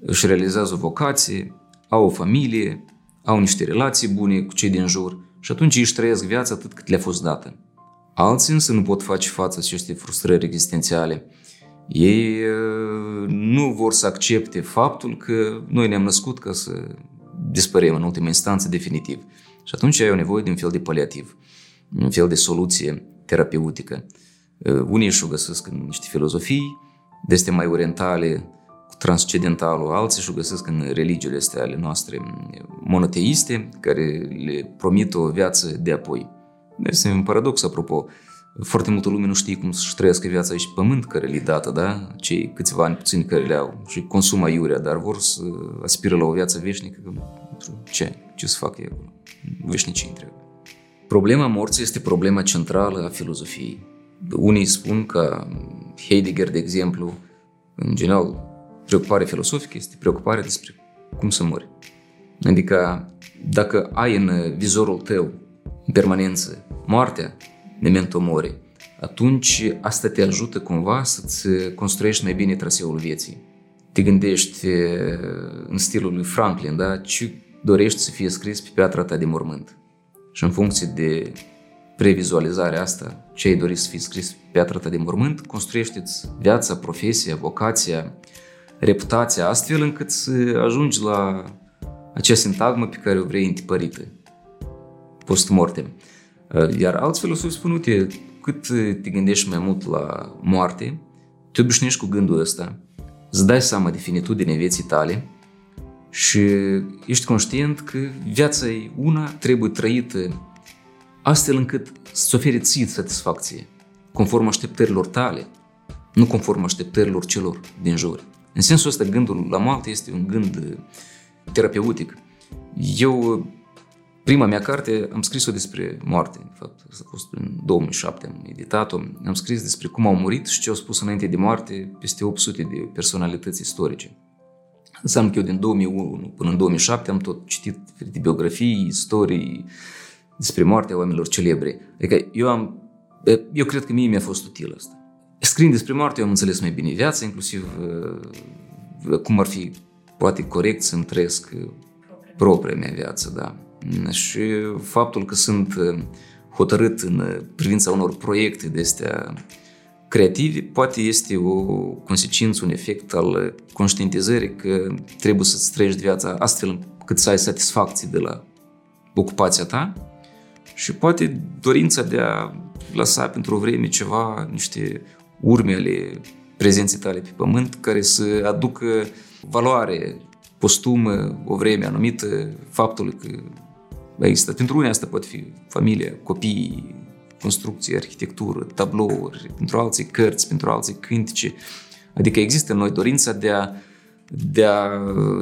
își realizează o vocație, au o familie, au niște relații bune cu cei din jur și atunci își trăiesc viața atât cât le-a fost dată. Alții însă nu pot face față acestei frustrări existențiale. Ei nu vor să accepte faptul că noi ne-am născut ca să dispărem în ultima instanță definitiv. Și atunci ai o nevoie de un fel de paliativ, un fel de soluție terapeutică. Unii își o găsesc în niște filozofii, de mai orientale, cu transcendentalul, alții și o găsesc în religiile astea ale noastre monoteiste, care le promit o viață de apoi. Este un paradox, apropo. Foarte multă lume nu știe cum să-și trăiască viața aici pe pământ care le dată, da? Cei câțiva ani puțini care le au și consumă iurea, dar vor să aspiră la o viață veșnică. Ce? Ce să facă ei acolo? Veșnicii întreg. Problema morții este problema centrală a filozofiei. Unii spun că Heidegger, de exemplu, în general, preocupare filosofică este preocuparea despre cum să mori. Adică dacă ai în vizorul tău în permanență moartea, memento mori, atunci asta te ajută cumva să-ți construiești mai bine traseul vieții. Te gândești în stilul lui Franklin, da? ce dorești să fie scris pe piatra ta de mormânt. Și în funcție de previzualizarea asta, ce ai dorit să fie scris pe piatra ta de mormânt, construiește-ți viața, profesia, vocația, reputația, astfel încât să ajungi la acea sintagmă pe care o vrei întipărită post-mortem. Iar alți filosofi spun, uite, cât te gândești mai mult la moarte, te obișnuiești cu gândul ăsta, îți dai seama de finitudinea vieții tale și ești conștient că viața e una, trebuie trăită astfel încât să ofere ție satisfacție, conform așteptărilor tale, nu conform așteptărilor celor din jur. În sensul ăsta, gândul la moarte este un gând uh, terapeutic. Eu, prima mea carte, am scris-o despre moarte. De fapt, a fost în 2007, am editat-o. Am scris despre cum au murit și ce au spus înainte de moarte peste 800 de personalități istorice. Înseamnă că eu din 2001 până în 2007 am tot citit diferite biografii, istorii despre moartea oamenilor celebri. Adică eu am, eu cred că mie mi-a fost util asta. Scriind despre moarte, eu am înțeles mai bine viața, inclusiv uh, cum ar fi poate corect să-mi trăiesc uh, propria mea viață, da. Și faptul că sunt uh, hotărât în privința unor proiecte de astea creativi, poate este o consecință, un efect al conștientizării că trebuie să-ți trăiești viața astfel cât să ai satisfacție de la ocupația ta și poate dorința de a lăsa pentru o vreme ceva, niște urme ale prezenței tale pe pământ care să aducă valoare postumă o vreme anumită faptului că există. Pentru unii asta poate fi familia, copii, construcție, arhitectură, tablouri, pentru alții cărți, pentru alții cântice. Adică există în noi dorința de a, de a,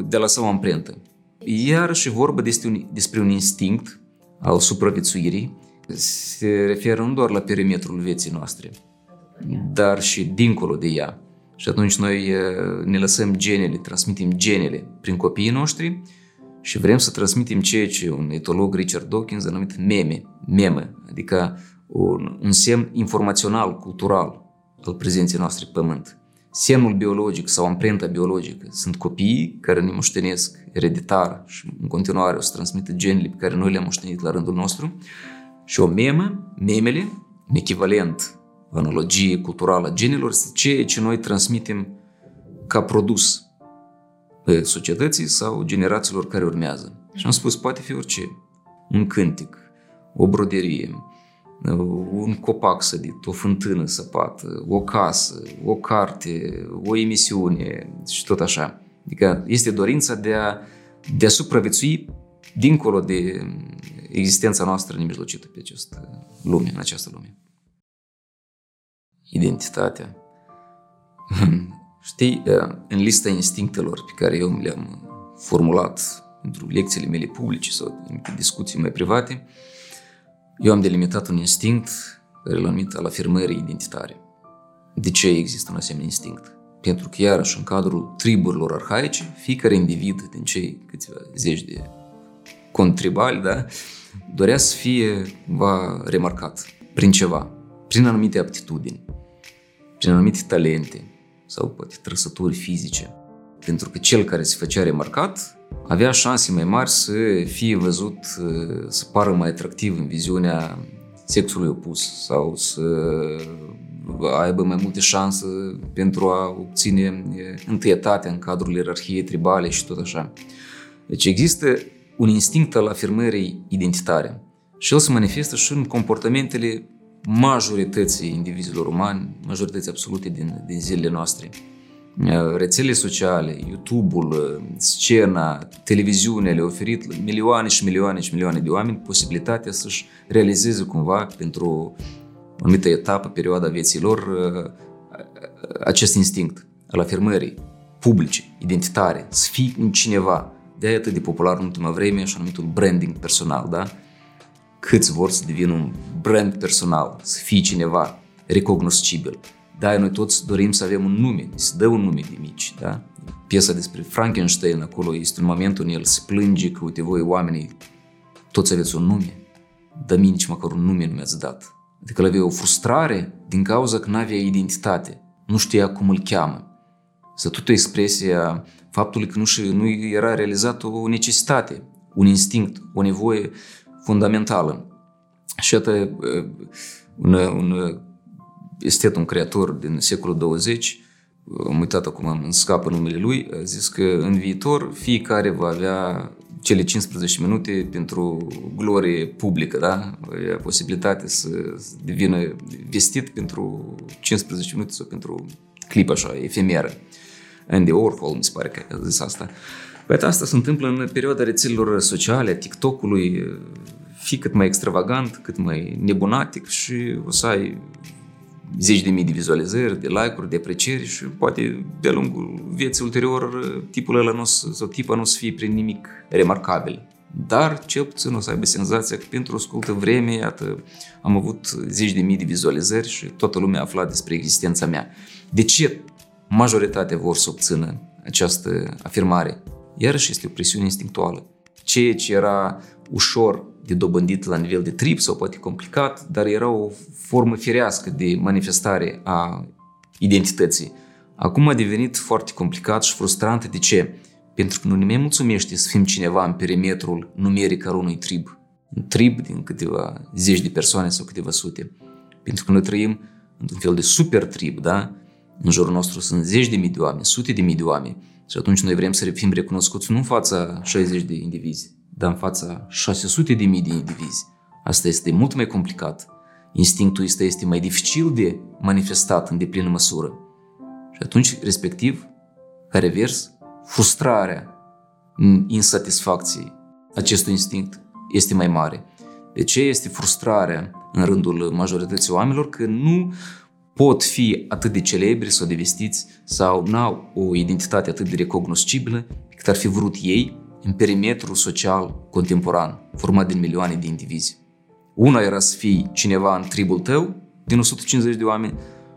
de a lăsa o amprentă. Iar și vorba despre un, despre un instinct al supraviețuirii, se referă nu doar la perimetrul vieții noastre, dar și dincolo de ea. Și atunci noi ne lăsăm genele, transmitem genele prin copiii noștri și vrem să transmitem ceea ce un etolog Richard Dawkins a numit meme, meme, adică un, un semn informațional, cultural al prezenței noastre pe pământ. Semnul biologic sau amprenta biologică sunt copiii care ne moștenesc ereditar și în continuare o să transmită genele pe care noi le-am moștenit la rândul nostru Și o memă, memele, în echivalent analogie culturală a genilor, este ceea ce noi transmitem ca produs societății sau generațiilor care urmează. Și am spus, poate fi orice. Un cântec, o broderie, un copac sădit, o fântână săpată, o casă, o carte, o emisiune și tot așa. Adică este dorința de a, de a supraviețui dincolo de existența noastră nemijlocită pe această lume, în această lume. Identitatea. Știi, în lista instinctelor pe care eu le-am formulat pentru lecțiile mele publice sau în discuții mai private, eu am delimitat un instinct care l-am numit al afirmării identitare. De ce există un asemenea instinct? Pentru că, iarăși, în cadrul triburilor arhaice, fiecare individ din cei câțiva zeci de contribali, da, dorea să fie cumva remarcat prin ceva, prin anumite aptitudini, prin anumite talente sau poate trăsături fizice. Pentru că cel care se făcea remarcat avea șanse mai mari să fie văzut, să pară mai atractiv în viziunea sexului opus sau să aibă mai multe șanse pentru a obține întâietate în cadrul ierarhiei tribale și tot așa. Deci există un instinct al afirmării identitare și el se manifestă și în comportamentele majorității indivizilor umani, majorității absolute din, din zilele noastre. Rețelele sociale, YouTube-ul, scena, televiziunea le-au oferit milioane și milioane și milioane de oameni posibilitatea să-și realizeze cumva pentru o anumită etapă, perioada vieții lor, acest instinct al afirmării publice, identitare, să fii un cineva. De aia atât de popular în ultima vreme, așa numitul branding personal, da? Câți vor să devină un brand personal, să fii cineva recognoscibil. Da, noi toți dorim să avem un nume, să dă un nume de mici, da? Piesa despre Frankenstein acolo este un moment în el se plânge că, uite, voi oamenii, toți aveți un nume, dar mie nici măcar un nume nu mi-ați dat. Adică el avea o frustrare din cauza că nu avea identitate, nu știa cum îl cheamă. Să tot o expresie a faptului că nu, și, nu era realizată o necesitate, un instinct, o nevoie fundamentală. Și iată, un, un estet, un creator din secolul 20, am uitat acum, îmi scapă numele lui, a zis că în viitor fiecare va avea cele 15 minute pentru glorie publică, da? Avea posibilitatea să devină vestit pentru 15 minute sau pentru clip așa, efemeră. Andy Warhol, mi se pare că a zis asta. Păi asta se întâmplă în perioada rețelelor sociale, a TikTok-ului, fi cât mai extravagant, cât mai nebunatic și o să ai zeci de mii de vizualizări, de like-uri, de aprecieri și poate de-a lungul vieții ulterior tipul ăla nu sau tipa nu o să fie prin nimic remarcabil. Dar cel puțin o să aibă senzația că pentru o scurtă vreme, iată, am avut zeci de mii de vizualizări și toată lumea a aflat despre existența mea. De ce majoritatea vor să obțină această afirmare? Iarăși este o presiune instinctuală. Ceea ce era ușor de dobândit la nivel de trip sau poate complicat, dar era o formă firească de manifestare a identității. Acum a devenit foarte complicat și frustrant. De ce? Pentru că nu ne mai mulțumește să fim cineva în perimetrul numeric al unui trib. Un trib din câteva zeci de persoane sau câteva sute. Pentru că noi trăim într-un fel de super trib, da? În jurul nostru sunt zeci de mii de oameni, sute de mii de oameni. Și atunci noi vrem să fim recunoscuți nu în fața 60 de indivizi, dar în fața 600 de mii de indivizi. Asta este mult mai complicat. Instinctul ăsta este mai dificil de manifestat în deplină măsură. Și atunci, respectiv, ca revers, frustrarea insatisfacției acestui instinct este mai mare. De ce este frustrarea în rândul majorității oamenilor? Că nu pot fi atât de celebri sau de vestiți sau nu au o identitate atât de recognoscibilă cât ar fi vrut ei în perimetrul social contemporan, format din milioane de indivizi. Una era să fii cineva în tribul tău, din 150 de oameni,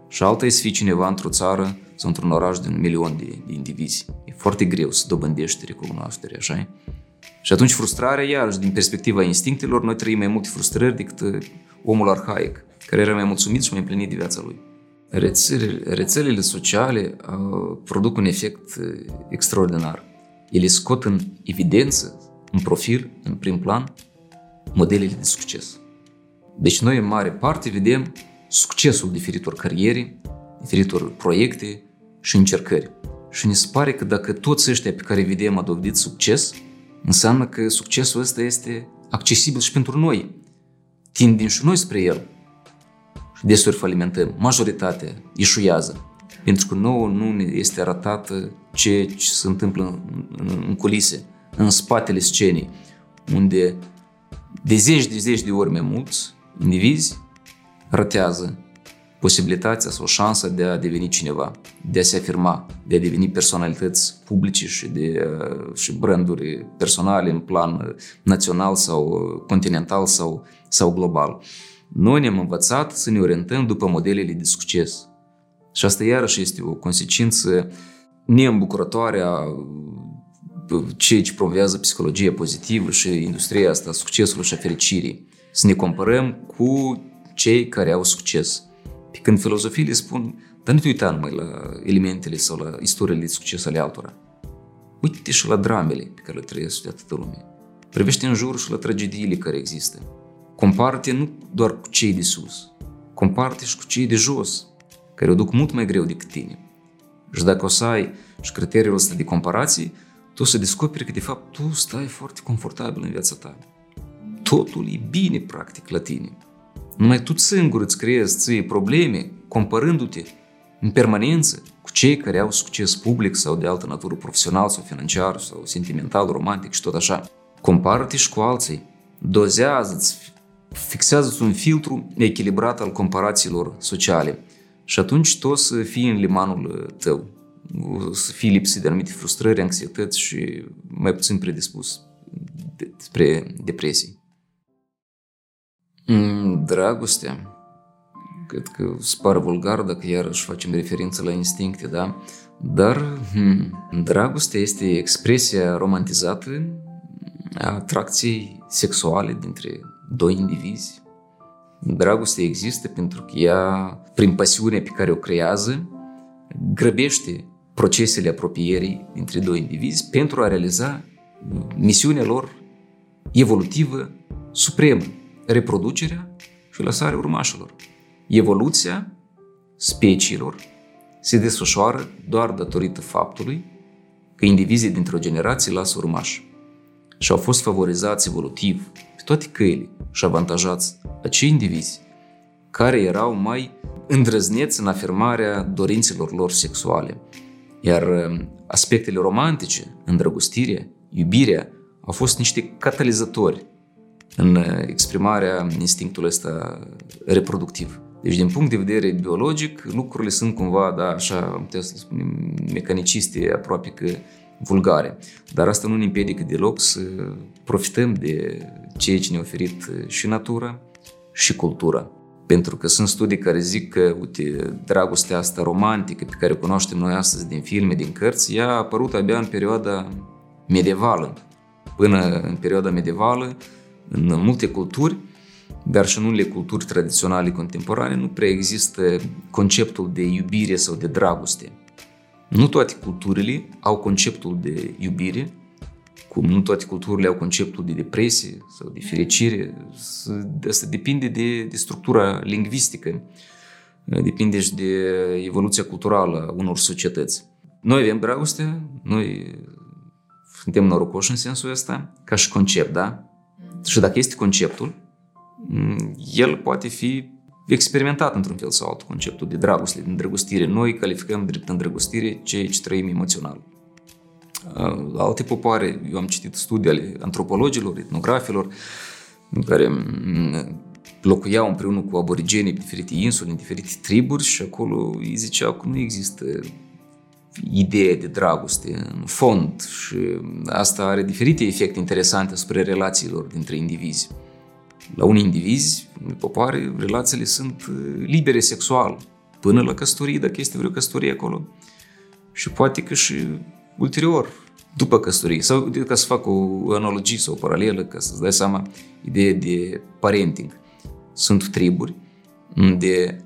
și alta e să fii cineva într-o țară sau într-un oraș din un milion de, de indivizi. E foarte greu să dobândești recunoaștere, așa Și atunci frustrarea, iarăși, din perspectiva instinctelor, noi trăim mai multe frustrări decât uh, omul arhaic, care era mai mulțumit și mai împlinit de viața lui. Rețelele, rețelele sociale uh, produc un efect uh, extraordinar ele scot în evidență, în profil, în prim plan, modelele de succes. Deci noi în mare parte vedem succesul diferitor cariere, diferitor proiecte și încercări. Și ne se pare că dacă toți ăștia pe care vedem a dovedit succes, înseamnă că succesul ăsta este accesibil și pentru noi. Tindem și noi spre el. Și desuri falimentăm. Majoritatea ieșuiază. Pentru că nouă nu ne este arătată ce, ce se întâmplă în, în, în culise, în spatele scenei, unde de zeci de zeci de ori mai mulți indivizi ratează posibilitatea sau șansa de a deveni cineva, de a se afirma, de a deveni personalități publice și, de, și branduri personale în plan național sau continental sau, sau global. Noi ne-am învățat să ne orientăm după modelele de succes. Și asta iarăși este o consecință neîmbucurătoare a ceea ce promovează psihologia pozitivă și industria asta, succesului și a fericirii. Să ne comparăm cu cei care au succes. Pe când filozofiile spun, dar nu te uita numai la elementele sau la istoriile de succes ale altora. Uite-te și la dramele pe care le trăiesc de atâtă lume. Privește în jur și la tragediile care există. Comparte nu doar cu cei de sus, comparte și cu cei de jos, care o duc mult mai greu decât tine. Și dacă o să ai și criteriul ăsta de comparație, tu o să descoperi că de fapt tu stai foarte confortabil în viața ta. Totul e bine practic la tine. Numai tu singur îți creezi ție probleme comparându-te în permanență cu cei care au succes public sau de altă natură profesional sau financiar sau sentimental, romantic și tot așa. Compară-te și cu alții. Dozează-ți, fixează-ți un filtru echilibrat al comparațiilor sociale. Și atunci tu o să fii în limanul tău. O să fii lipsit de anumite frustrări, anxietăți și mai puțin predispus spre depresii. Mm, dragostea. Cred că spar vulgar dacă iarăși facem referință la instincte, da? Dar hmm, dragostea este expresia romantizată a atracției sexuale dintre doi indivizi. Dragostea există pentru că ea, prin pasiunea pe care o creează, grăbește procesele apropierii dintre doi indivizi pentru a realiza misiunea lor evolutivă supremă reproducerea și lăsarea urmașilor. Evoluția speciilor se desfășoară doar datorită faptului că indivizii dintr-o generație lasă urmași și au fost favorizați evolutiv pe toate căile și avantajați acei indivizi care erau mai îndrăzneți în afirmarea dorințelor lor sexuale. Iar um, aspectele romantice, îndrăgostirea, iubirea, au fost niște catalizatori în exprimarea instinctului ăsta reproductiv. Deci, din punct de vedere biologic, lucrurile sunt cumva, da, așa, am putea să spunem, mecaniciste, aproape că vulgare. Dar asta nu ne împiedică deloc să profităm de ceea ce ne-a oferit și natura și cultura. Pentru că sunt studii care zic că, uite, dragostea asta romantică pe care o cunoaștem noi astăzi din filme, din cărți, ea a apărut abia în perioada medievală. Până în perioada medievală, în multe culturi, dar și în unele culturi tradiționale contemporane, nu prea există conceptul de iubire sau de dragoste. Nu toate culturile au conceptul de iubire, cum nu toate culturile au conceptul de depresie sau de fericire. Asta depinde de, de structura lingvistică, depinde și de evoluția culturală a unor societăți. Noi avem dragoste, noi suntem norocoși în sensul ăsta, ca și concept, da? Și dacă este conceptul, mm, el poate fi experimentat într-un fel sau altul, conceptul de dragoste, de îndrăgostire. Noi calificăm drept îndrăgostire ceea ce trăim emoțional. Alte popoare, eu am citit studii ale antropologilor, etnografilor, în care mm, locuiau împreună cu aborigenii pe diferite insule, în diferite triburi și acolo îi ziceau că nu există idee de dragoste în fond și asta are diferite efecte interesante asupra relațiilor dintre indivizi. La unii indivizi, în popoare, relațiile sunt uh, libere sexual, până la căsătorie, dacă este vreo căsătorie acolo. Și poate că și ulterior, după căsătorie, sau ca să fac o analogie sau o paralelă, ca să-ți dai seama, ideea de parenting. Sunt triburi unde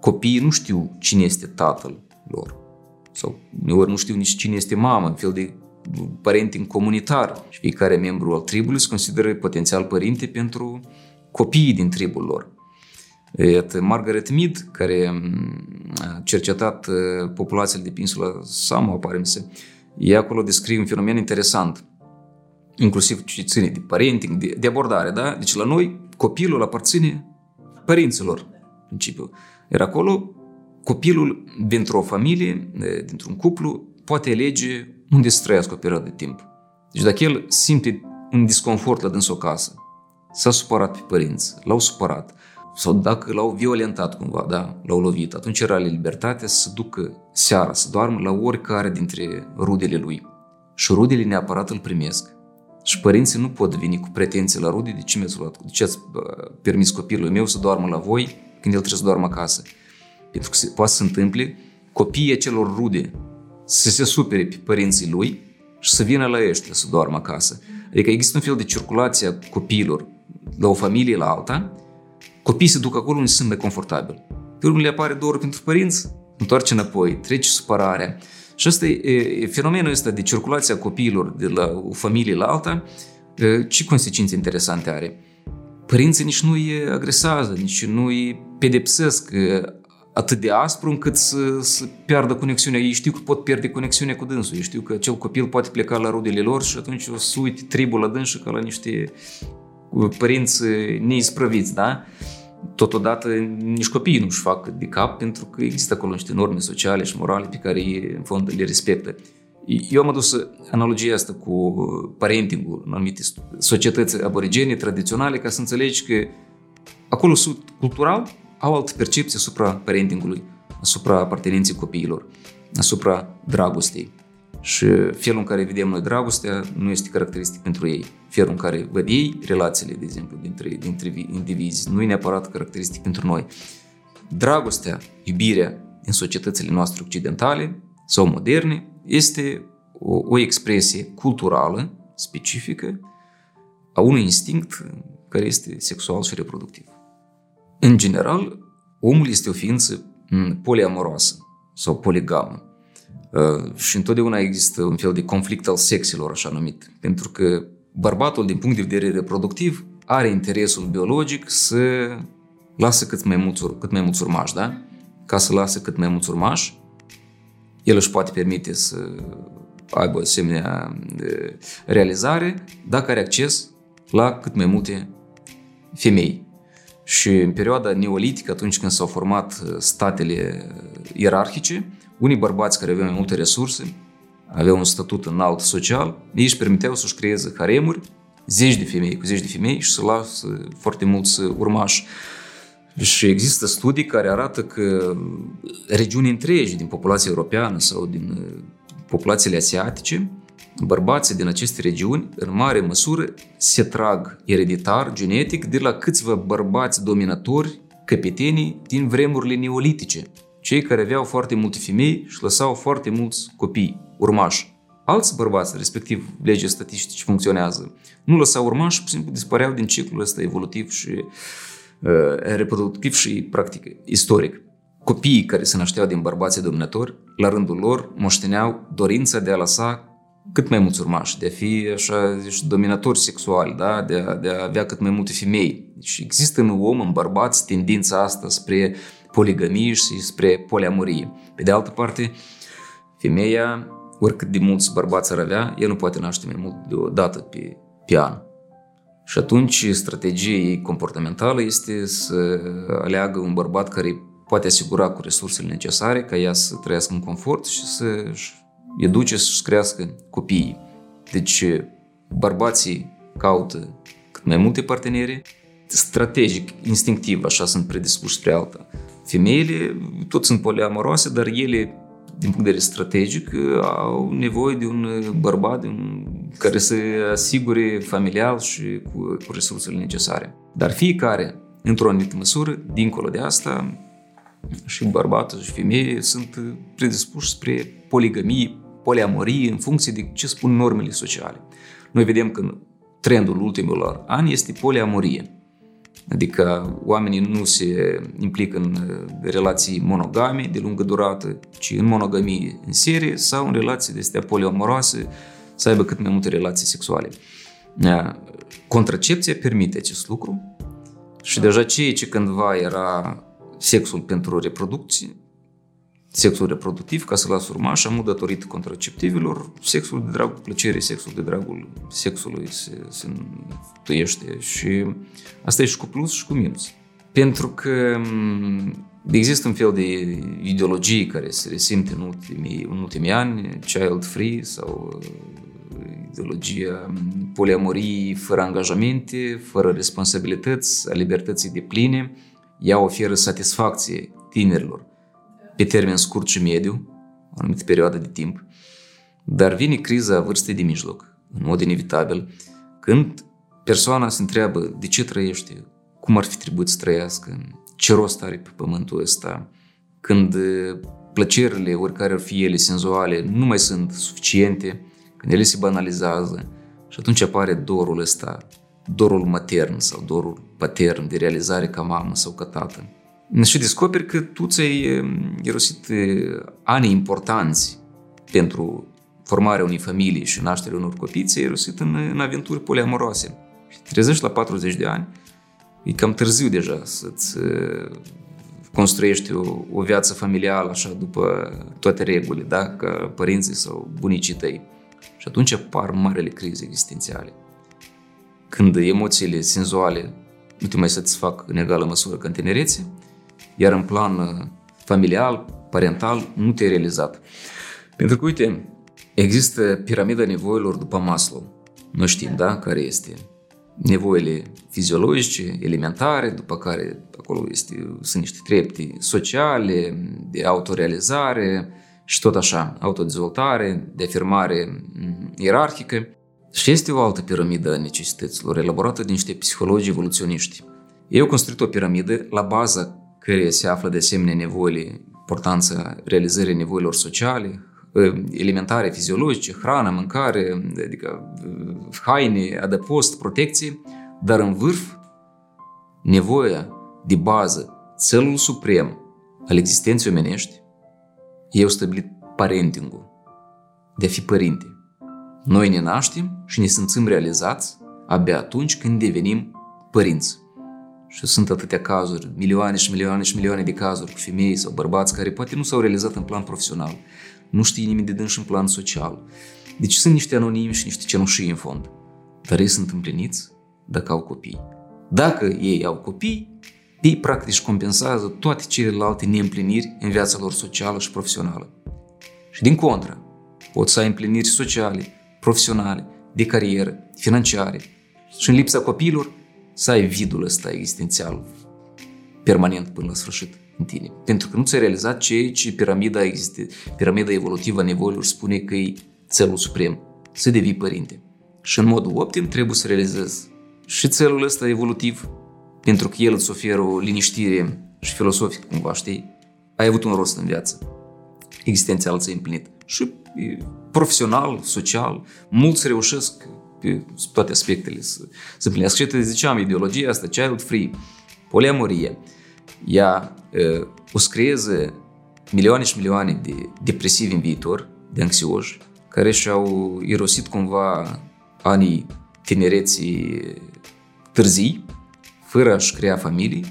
copiii nu știu cine este tatăl lor sau uneori nu știu nici cine este mama, un fel de parenting comunitar. Și fiecare membru al tribului se consideră potențial părinte pentru copiii din tribul lor. Iată, Margaret Mead, care a cercetat populațiile de peninsula Samoa, pare se, ea acolo descrie un fenomen interesant, inclusiv ce ține de parenting, de, de abordare, da? Deci la noi copilul aparține părinților, în principiu. Iar acolo copilul dintr-o familie, dintr-un cuplu, poate alege unde să trăiască o perioadă de timp. Deci dacă el simte un disconfort la dânsul casă, s-a supărat pe părinți, l-au supărat, sau dacă l-au violentat cumva, da, l-au lovit, atunci era libertatea să ducă seara, să doarmă la oricare dintre rudele lui. Și rudele neapărat îl primesc. Și părinții nu pot veni cu pretenții la rude, de ce mi-ați luat, de ce ați permis copilului meu să doarmă la voi când el trebuie să doarmă acasă. Pentru că se, poate să se întâmple copiii acelor rude să se supere pe părinții lui și să vină la ăștia să doarmă acasă. Adică există un fel de circulație a copiilor la o familie la alta, copiii se duc acolo unde sunt mai confortabil. Pe urmă le apare dor pentru părinți, întoarce înapoi, trece supărarea. Și asta e, fenomenul ăsta de circulație a copiilor de la o familie la alta, ce consecințe interesante are? Părinții nici nu îi agresează, nici nu îi pedepsesc atât de aspru încât să, să piardă conexiunea. Ei știu că pot pierde conexiunea cu dânsul. Ei știu că acel copil poate pleca la rudele lor și atunci o să uite tribul la dânsul ca la niște părinți neisprăviți, da? Totodată nici copiii nu-și fac de cap pentru că există acolo niște norme sociale și morale pe care ei în fond le respectă. Eu am adus analogia asta cu parentingul în anumite societăți aborigene, tradiționale, ca să înțelegi că acolo cultural au altă percepție asupra parentingului, asupra apartenenței copiilor, asupra dragostei. Și felul în care vedem noi dragostea nu este caracteristic pentru ei. Felul în care văd ei relațiile, de exemplu, dintre, dintre indivizi, nu e neapărat caracteristic pentru noi. Dragostea, iubirea în societățile noastre occidentale sau moderne este o, o expresie culturală, specifică, a unui instinct care este sexual și reproductiv. În general, omul este o ființă poliamoroasă sau poligamă. Uh, și întotdeauna există un fel de conflict al sexilor, așa numit. Pentru că bărbatul, din punct de vedere reproductiv, are interesul biologic să lasă cât mai mulți, cât mai mulți urmași, da? Ca să lasă cât mai mulți urmași, el își poate permite să aibă o asemenea realizare dacă are acces la cât mai multe femei. Și în perioada neolitică, atunci când s-au format uh, statele uh, ierarhice, unii bărbați care aveau mai multe resurse, aveau un statut înalt social, ei își permiteau să-și creeze haremuri, zeci de femei cu zeci de femei și să lasă foarte mulți urmași. Și există studii care arată că regiuni întregi din populația europeană sau din uh, populațiile asiatice bărbații din aceste regiuni, în mare măsură, se trag ereditar, genetic, de la câțiva bărbați dominatori, căpetenii din vremurile neolitice, cei care aveau foarte multe femei și lăsau foarte mulți copii, urmași. Alți bărbați, respectiv legea statistici funcționează, nu lăsau urmași, pur și simplu dispăreau din ciclul ăsta evolutiv și uh, reproductiv și practic istoric. Copiii care se nășteau din bărbații dominatori, la rândul lor, moșteneau dorința de a lăsa cât mai mulți urmași, de a fi așa zici, dominatori sexuali, da? de, a, de a avea cât mai multe femei. Deci există în om, în bărbați, tendința asta spre poligamie și spre poliamorie. Pe de altă parte, femeia, oricât de mulți bărbați ar avea, ea nu poate naște mai mult de o dată pe, pe an. Și atunci strategia ei comportamentală este să aleagă un bărbat care poate asigura cu resursele necesare ca ea să trăiască în confort și să educe să-și crească copiii. Deci bărbații caută cât mai multe parteneri, strategic, instinctiv, așa sunt predispuși spre alta. Femeile tot sunt poliamoroase, dar ele, din punct de vedere strategic, au nevoie de un bărbat de un, care să asigure familial și cu, cu resursele necesare. Dar fiecare, într-o anumită măsură, dincolo de asta, și bărbatul și femeie sunt predispuși spre poligamie, poliamorie în funcție de ce spun normele sociale. Noi vedem că trendul ultimilor ani este poliamorie. Adică oamenii nu se implică în uh, relații monogame de lungă durată, ci în monogamie în serie sau în relații de astea poliamoroase, să aibă cât mai multe relații sexuale. Uh, contracepția permite acest lucru, Și deja ceea ce cândva era sexul pentru reproducție, sexul reproductiv, ca să las urmaș, am datorită contraceptivilor, sexul de dragul plăcerii, sexul de dragul sexului se, se tăiește și asta e și cu plus și cu minus. Pentru că există un fel de ideologie care se resimte în ultimii, în ultimii ani, child free sau ideologia poliamorii fără angajamente, fără responsabilități, a libertății de pline, ea oferă satisfacție tinerilor pe termen scurt și mediu, o anumită perioadă de timp, dar vine criza vârstei de mijloc, în mod inevitabil, când persoana se întreabă de ce trăiește, cum ar fi trebuit să trăiască, ce rost are pe pământul ăsta, când plăcerile, oricare ar fi ele senzuale, nu mai sunt suficiente, când ele se banalizează și atunci apare dorul ăsta, dorul matern sau dorul patern de realizare ca mamă sau ca tată. Și descoperi că tu ți-ai irosit ani importanți pentru formarea unei familii și nașterea unor copii, ți-ai irosit în, în aventuri poliamoroase. Și te trezești la 40 de ani, e cam târziu deja să-ți construiești o, o viață familială așa după toate regulile, da? ca părinții sau bunicii tăi. Și atunci apar marele crize existențiale. Când emoțiile senzuale nu te mai satisfac în egală măsură ca în tinerețe, iar în plan uh, familial, parental, nu te-ai realizat. Pentru că, uite, există piramida nevoilor după Maslow. Nu știm, da, care este. Nevoile fiziologice, elementare, după care acolo este, sunt niște trepte sociale, de autorealizare, și tot așa, autodezvoltare, de afirmare mm, ierarhică. Și este o altă piramidă a necesităților, elaborată de niște psihologi evoluționiști. Ei au construit o piramidă la baza care se află de asemenea nevoile, importanța realizării nevoilor sociale, ă, elementare, fiziologice, hrană, mâncare, adică ă, haine, adăpost, protecție, dar în vârf nevoia de bază, țelul suprem al existenței omenești, ei au stabilit parentingul, de a fi părinte. Noi ne naștem și ne simțim realizați abia atunci când devenim părinți. Și sunt atâtea cazuri, milioane și milioane și milioane de cazuri cu femei sau bărbați care poate nu s-au realizat în plan profesional, nu știe nimeni de dânsi în plan social. Deci sunt niște anonimi și niște cenușii în fond. Dar ei sunt împliniți dacă au copii. Dacă ei au copii, ei practic își compensează toate celelalte neîmpliniri în viața lor socială și profesională. Și din contră, pot să ai împliniri sociale, profesionale, de carieră, financiare și în lipsa copiilor să ai vidul ăsta existențial permanent până la sfârșit în tine. Pentru că nu ți-ai realizat ceea ce piramida, existe, piramida evolutivă a nevoilor spune că e țelul suprem, să devii părinte. Și în modul optim trebuie să realizezi și țelul ăsta evolutiv pentru că el îți oferă o liniștire și filosofică, cumva, știi? Ai avut un rost în viață. Existențial ți-ai împlinit. Și profesional, social, mulți reușesc pe toate aspectele să, să împlinească. Și te ziceam, ideologia asta, child free, poliamorie, ea uh, o să creeze milioane și milioane de depresivi în viitor, de anxioși, care și-au irosit cumva anii tinereții târzii, fără a-și crea familii,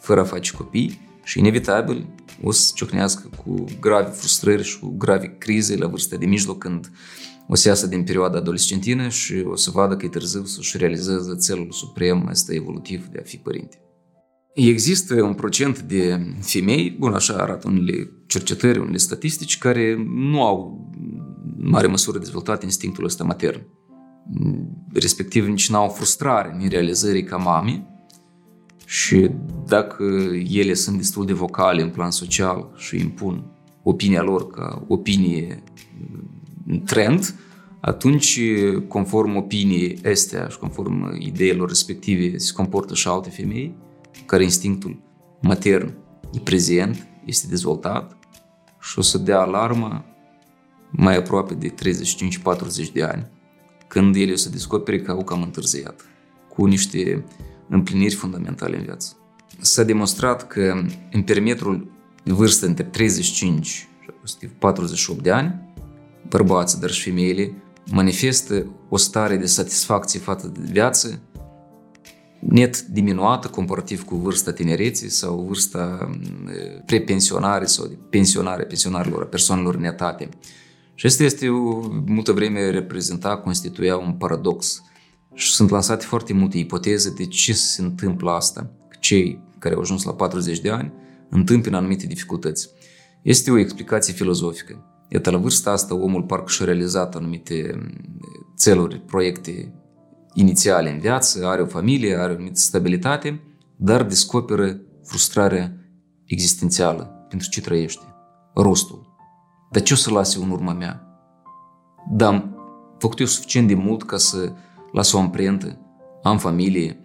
fără a face copii și inevitabil o să ciocnească cu gravi frustrări și cu gravi crize la vârsta de mijloc când o să iasă din perioada adolescentină și o să vadă că e târziu să-și realizeze țelul suprem ăsta evolutiv de a fi părinte. Există un procent de femei, bun, așa arată unele cercetări, unele statistici, care nu au în mare măsură dezvoltat instinctul ăsta matern. Respectiv nici n-au frustrare în realizării ca mame, și dacă ele sunt destul de vocale în plan social și impun opinia lor ca opinie trend, atunci, conform opiniei astea și conform ideilor respective, se comportă și alte femei, care instinctul matern e prezent, este dezvoltat și o să dea alarma mai aproape de 35-40 de ani, când ele o să descopere că au cam întârziat, cu niște împliniri fundamentale în viață. S-a demonstrat că în perimetrul de vârstă între 35 și 48 de ani, bărbații, dar și femeile, manifestă o stare de satisfacție față de viață net diminuată comparativ cu vârsta tinereții sau vârsta prepensionare sau de pensionare pensionarilor, persoanelor netate. Și asta este o, multă vreme reprezenta, constituia un paradox. Și sunt lansate foarte multe ipoteze de ce se întâmplă asta. Cei care au ajuns la 40 de ani întâmpină anumite dificultăți. Este o explicație filozofică. Iată, la vârsta asta, omul parcă și-a realizat anumite țeluri, proiecte inițiale în viață, are o familie, are o anumită stabilitate, dar descoperă frustrarea existențială pentru ce trăiește, rostul. Dar ce o să lase în urma mea? Da, am făcut eu suficient de mult ca să las o amprentă, am familie,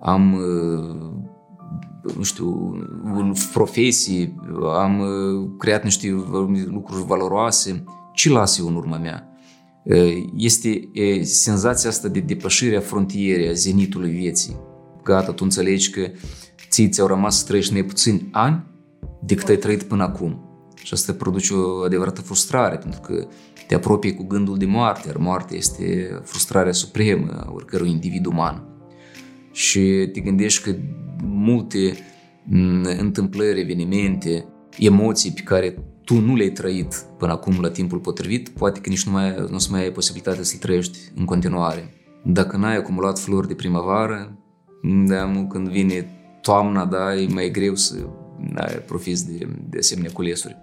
am, uh, nu știu, profesii, am uh, creat niște lucruri valoroase, ce las eu în urma mea? Este senzația asta de depășire a frontierei, a zenitului vieții. Gata, tu înțelegi că ții ți-au rămas să trăiești mai puțini ani decât ai trăit până acum. Și asta produce o adevărată frustrare, pentru că te apropii cu gândul de moarte, iar moartea este frustrarea supremă a oricărui individ uman. Și te gândești că multe întâmplări, evenimente, emoții pe care tu nu le-ai trăit până acum la timpul potrivit, poate că nici nu, mai, nu o să mai ai posibilitatea să-l trăiești în continuare. Dacă n-ai acumulat flori de primăvară, da, când vine toamna, da, e mai greu să ai profiți de, de asemenea culesuri.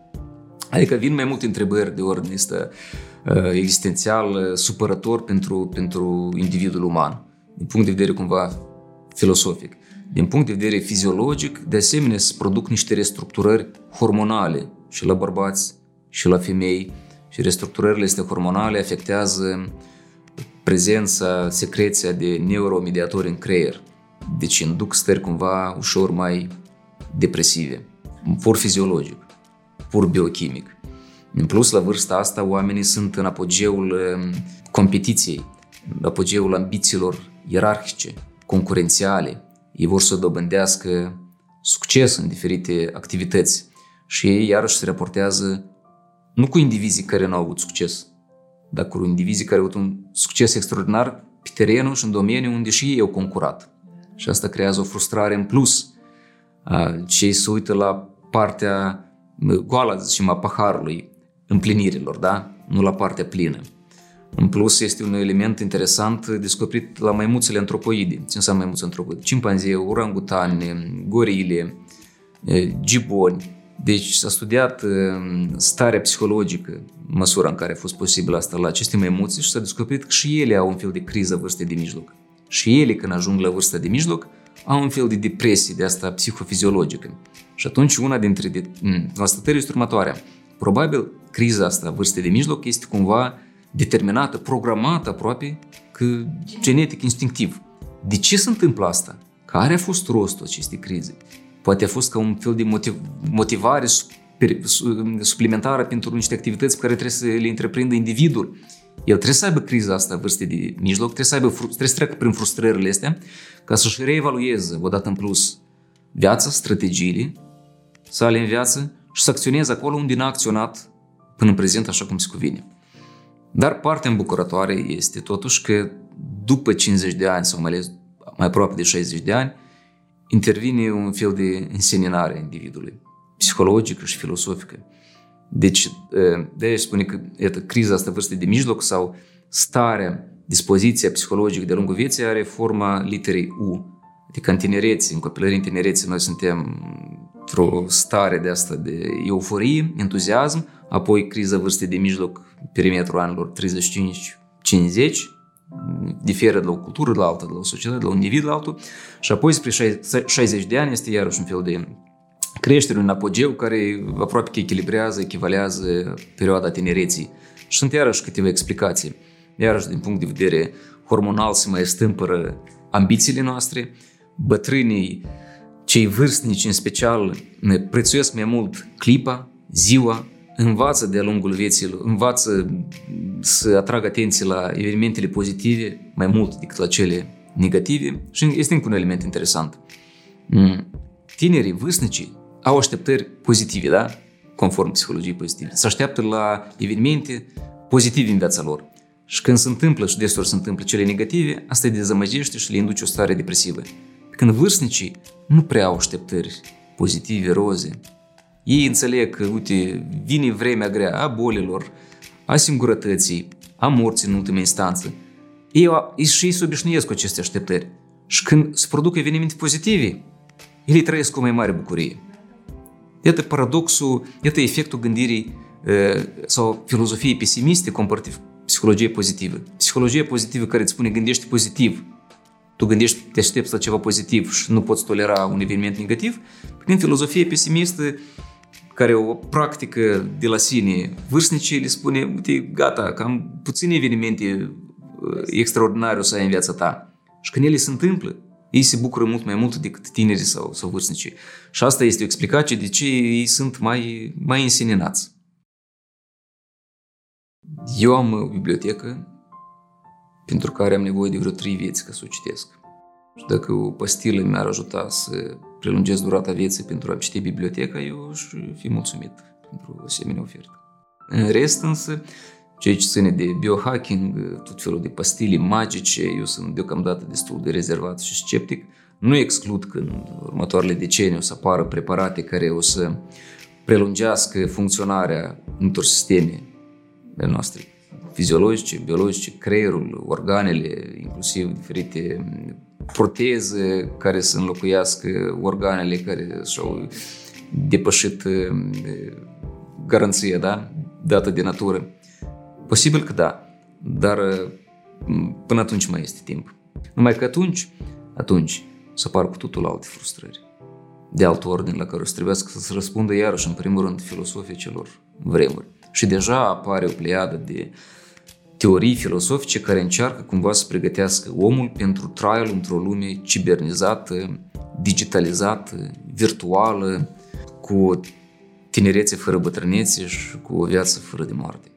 Adică vin mai multe întrebări de ordine ăsta uh, existențial, uh, supărător pentru, pentru individul uman, din punct de vedere cumva filosofic. Din punct de vedere fiziologic, de asemenea, se produc niște restructurări hormonale și la bărbați și la femei și restructurările astea hormonale afectează prezența, secreția de neuromediatori în creier. Deci induc stări cumva ușor mai depresive, pur fiziologic, pur biochimic. În plus, la vârsta asta, oamenii sunt în apogeul um, competiției, în apogeul ambițiilor ierarhice, concurențiale. Ei vor să dobândească succes în diferite activități și ei iarăși se raportează nu cu indivizii care nu au avut succes, dar cu indivizii care au avut un succes extraordinar pe terenul și în domeniul unde și ei au concurat. Și asta creează o frustrare în plus. Cei se uită la partea goală, zicem, a paharului împlinirilor, da? Nu la partea plină. În plus, este un element interesant descoperit la maimuțele antropoide. Ce înseamnă maimuțe antropoide? Cimpanzee, orangutani, gorile, giboni, deci s-a studiat um, starea psihologică, măsura în care a fost posibil asta la aceste maimuțe și s-a descoperit că și ele au un fel de criză vârstei de mijloc. Și ele, când ajung la vârsta de mijloc, au un fel de depresie de asta psihofiziologică. Și atunci una dintre de, constatări este următoarea. Probabil criza asta vârstei de mijloc este cumva determinată, programată aproape că genetic, instinctiv. De ce se întâmplă asta? Care a fost rostul acestei crize? Poate a fost ca un fel de motiv, motivare suplimentară pentru niște activități pe care trebuie să le întreprindă individul. El trebuie să aibă criza asta vârste de mijloc, trebuie să, aibă, trebuie să treacă prin frustrările astea ca să-și reevalueze odată în plus viața, strategiile sale în viață și să acționeze acolo unde n-a acționat până în prezent așa cum se cuvine. Dar partea îmbucurătoare este totuși că după 50 de ani sau mai ales mai aproape de 60 de ani, intervine un fel de înseninare a individului, psihologică și filosofică. Deci, de aia spune că iată, criza asta vârstei de mijloc sau starea, dispoziția psihologică de lungul vieții are forma literei U. Adică în tinerețe, în copilărie, în tinerețe, noi suntem într-o stare de asta de euforie, entuziasm, apoi criza vârstei de mijloc, perimetrul anilor 35-50, diferă de la o cultură la alta, de la o societate, de la un individ la altul și apoi spre 60 de ani este iarăși un fel de creștere, un apogeu care aproape că echilibrează, echivalează perioada tinereții. Și sunt iarăși câteva explicații. Iarăși, din punct de vedere hormonal, se mai stâmpără ambițiile noastre, bătrânii, cei vârstnici în special, ne prețuiesc mai mult clipa, ziua, învață de-a lungul vieții, învață să atragă atenție la evenimentele pozitive mai mult decât la cele negative și este încă un element interesant. Mm. Tinerii, vârstnicii, au așteptări pozitive, da? Conform psihologiei pozitive. Se așteaptă la evenimente pozitive în viața lor. Și când se întâmplă și deseori se întâmplă cele negative, asta îi dezamăgește și le induce o stare depresivă. Când vârstnicii nu prea au așteptări pozitive, roze. Ei înțeleg că, uite, vine vremea grea a bolilor, a singurătății, a morții în ultima instanță. Ei, ei și ei se obișnuiesc cu aceste așteptări. Și când se produc evenimente pozitive, ele trăiesc cu o mai mare bucurie. Iată paradoxul, iată efectul gândirii sau filozofiei pesimiste comparativ psihologie pozitivă. Psihologia pozitivă care îți spune gândește pozitiv, tu gândești, te aștepți la ceva pozitiv și nu poți tolera un eveniment negativ, prin filozofie pesimistă care o practică de la sine vârstnice le spune, uite, gata, cam puține evenimente extraordinare o să ai în viața ta. Și când ele se întâmplă, ei se bucură mult mai mult decât tinerii sau, sau vârstnicii. Și asta este o explicație de ce ei sunt mai, mai însenenați. Eu am o bibliotecă pentru care am nevoie de vreo trei vieți ca să o citesc. Și dacă o pastilă mi-ar ajuta să prelungesc durata vieții pentru a citi biblioteca, eu aș fi mulțumit pentru o asemenea ofertă. În rest însă, ceea ce ține de biohacking, tot felul de pastile magice, eu sunt deocamdată destul de rezervat și sceptic. Nu exclud că în următoarele decenii o să apară preparate care o să prelungească funcționarea unor sisteme noastre fiziologice, biologice, creierul, organele, inclusiv diferite proteze care să înlocuiască organele care și-au depășit garanția da? dată de natură. Posibil că da, dar până atunci mai este timp. Numai că atunci, atunci să apar cu totul alte frustrări de alt ordine la care o să trebuiască să se răspundă iarăși în primul rând filosoficilor vremuri. Și deja apare o pleiadă de teorii filosofice care încearcă cumva să pregătească omul pentru traiul într-o lume cibernizată, digitalizată, virtuală, cu tinerețe fără bătrânețe și cu o viață fără de moarte.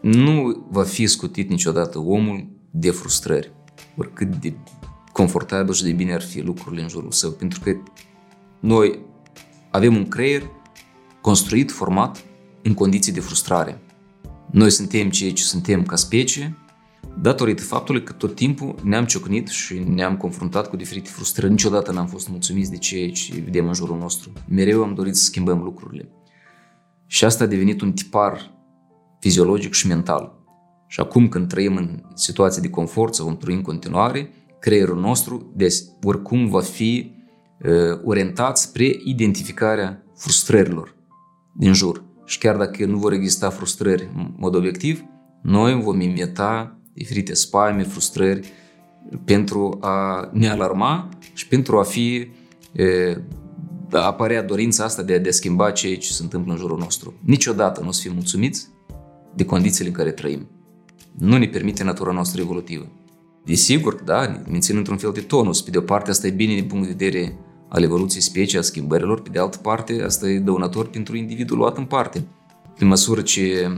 Nu va fi scutit niciodată omul de frustrări, oricât de confortabil și de bine ar fi lucrurile în jurul său, pentru că noi avem un creier construit, format în condiții de frustrare. Noi suntem ceea ce suntem ca specie, datorită faptului că tot timpul ne-am ciocnit și ne-am confruntat cu diferite frustrări. Niciodată n-am fost mulțumiți de ceea ce vedem în jurul nostru. Mereu am dorit să schimbăm lucrurile. Și asta a devenit un tipar fiziologic și mental. Și acum când trăim în situații de confort sau trăim în continuare, creierul nostru deci, oricum va fi uh, orientat spre identificarea frustrărilor din jur. Și chiar dacă nu vor exista frustrări în mod obiectiv, noi vom inventa diferite spaime, frustrări pentru a ne alarma și pentru a fi a apărea dorința asta de a, de a schimba ceea ce se întâmplă în jurul nostru. Niciodată nu o să fim mulțumiți de condițiile în care trăim. Nu ne permite natura noastră evolutivă. Desigur, da, mențin într-un fel de tonus. Pe de o parte, asta e bine din punct de vedere al evoluției speciei, a schimbărilor, pe de altă parte, asta e dăunător pentru individul luat în parte. Pe măsură ce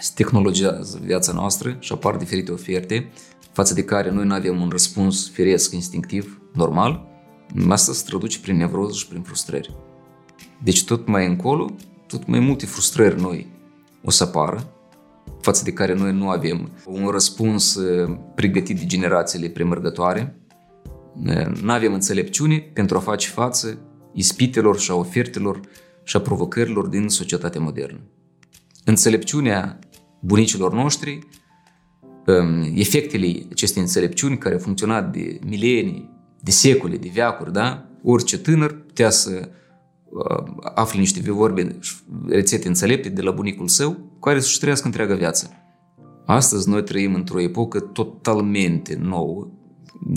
se tehnologizează viața noastră și apar diferite oferte față de care noi nu avem un răspuns firesc, instinctiv, normal, asta se traduce prin nevroză și prin frustrări. Deci tot mai încolo, tot mai multe frustrări noi o să apară, față de care noi nu avem un răspuns uh, pregătit de generațiile premergătoare, nu avem înțelepciune pentru a face față ispitelor și a ofertelor și a provocărilor din societatea modernă. Înțelepciunea bunicilor noștri, um, efectele acestei înțelepciuni care au funcționat de milenii, de secole, de veacuri, da? orice tânăr putea să uh, afle niște vorbe, rețete înțelepte de la bunicul său, cu care să-și trăiască întreaga viață. Astăzi noi trăim într-o epocă totalmente nouă,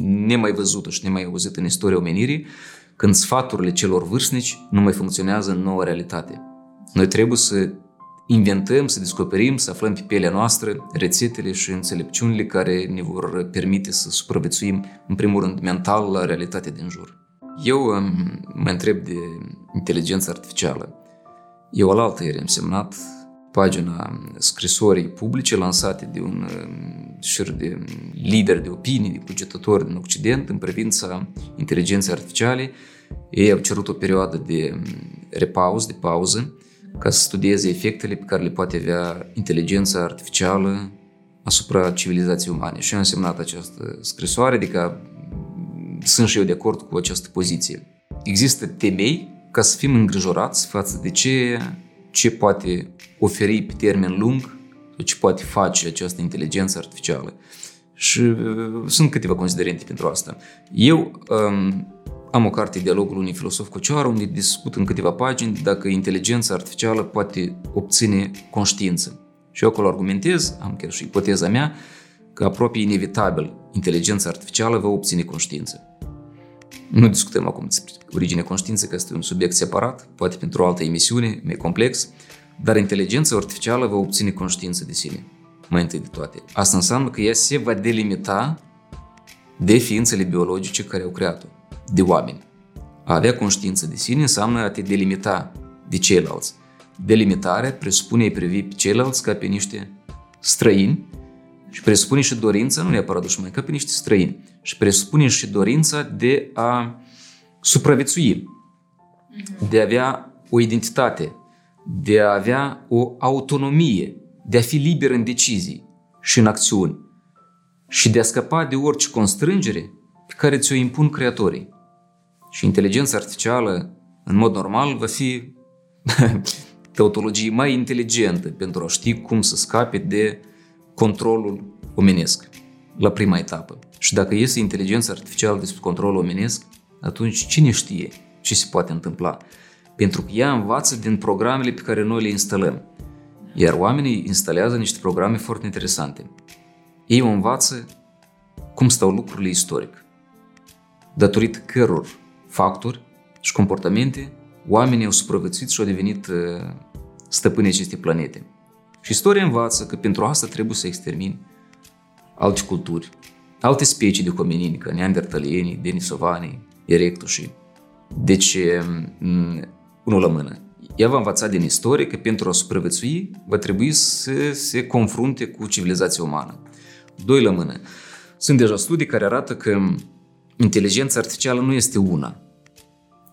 nemai văzută și nemai auzită în istoria omenirii, când sfaturile celor vârstnici nu mai funcționează în nouă realitate. Noi trebuie să inventăm, să descoperim, să aflăm pe pielea noastră rețetele și înțelepciunile care ne vor permite să supraviețuim, în primul rând, mental la realitatea din jur. Eu um, mă întreb de inteligența artificială. Eu alaltă ieri am semnat pagina scrisorii publice lansate de un um, șir de lideri de opinii, de cugetători din Occident în privința inteligenței artificiale. Ei au cerut o perioadă de um, repaus, de pauză, ca să studieze efectele pe care le poate avea inteligența artificială asupra civilizației umane. Și am semnat această scrisoare, adică sunt și eu de acord cu această poziție. Există temei ca să fim îngrijorați față de ce, ce poate oferi pe termen lung sau ce poate face această inteligență artificială. Și uh, sunt câteva considerente pentru asta. Eu um, am o carte, Dialogul unui filosof cu cioară, unde discut în câteva pagini dacă inteligența artificială poate obține conștiință. Și eu acolo argumentez, am chiar și ipoteza mea, că aproape inevitabil inteligența artificială va obține conștiință. Nu discutăm acum despre originea conștiinței, că este un subiect separat, poate pentru o altă emisiune, mai complex, dar inteligența artificială va obține conștiință de sine, mai întâi de toate. Asta înseamnă că ea se va delimita de ființele biologice care au creat-o, de oameni. A avea conștiință de sine înseamnă a te delimita de ceilalți. Delimitarea presupune a privi pe ceilalți ca pe niște străini și presupune și dorința, nu neapărat dușmani, ca pe niște străini. Și presupune și dorința de a supraviețui, de a avea o identitate, de a avea o autonomie, de a fi liber în decizii și în acțiuni și de a scăpa de orice constrângere pe care ți-o impun creatorii. Și inteligența artificială, în mod normal, va fi tautologie mai inteligentă pentru a ști cum să scape de controlul omenesc la prima etapă. Și dacă este inteligența artificială despre controlul omenesc, atunci cine știe ce se poate întâmpla? Pentru că ea învață din programele pe care noi le instalăm. Iar oamenii instalează niște programe foarte interesante. Ei o învață cum stau lucrurile istoric. Datorită căror factori și comportamente, oamenii au supraviețuit și au devenit uh, stăpânii acestei planete. Și istoria învață că pentru asta trebuie să extermini alte culturi, alte specii de hominini, ca neandertalienii, denisovanii, erectușii. Deci, unul la mână. Ea va învăța din istorie că pentru a supraviețui va trebui să se confrunte cu civilizația umană. Doi la mână. Sunt deja studii care arată că inteligența artificială nu este una.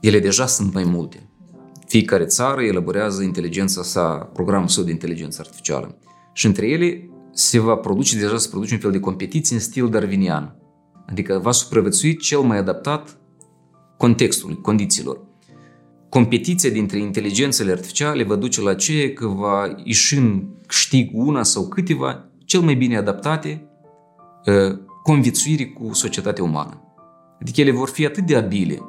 Ele deja sunt mai multe. Fiecare țară elaborează inteligența sa, programul său de inteligență artificială. Și între ele se va produce, deja se produce un fel de competiție în stil darwinian. Adică va supraviețui cel mai adaptat contextului, condițiilor. Competiția dintre inteligențele artificiale va duce la ce că va ieși în câștig una sau câteva cel mai bine adaptate ă, conviețuirii cu societatea umană. Adică ele vor fi atât de abile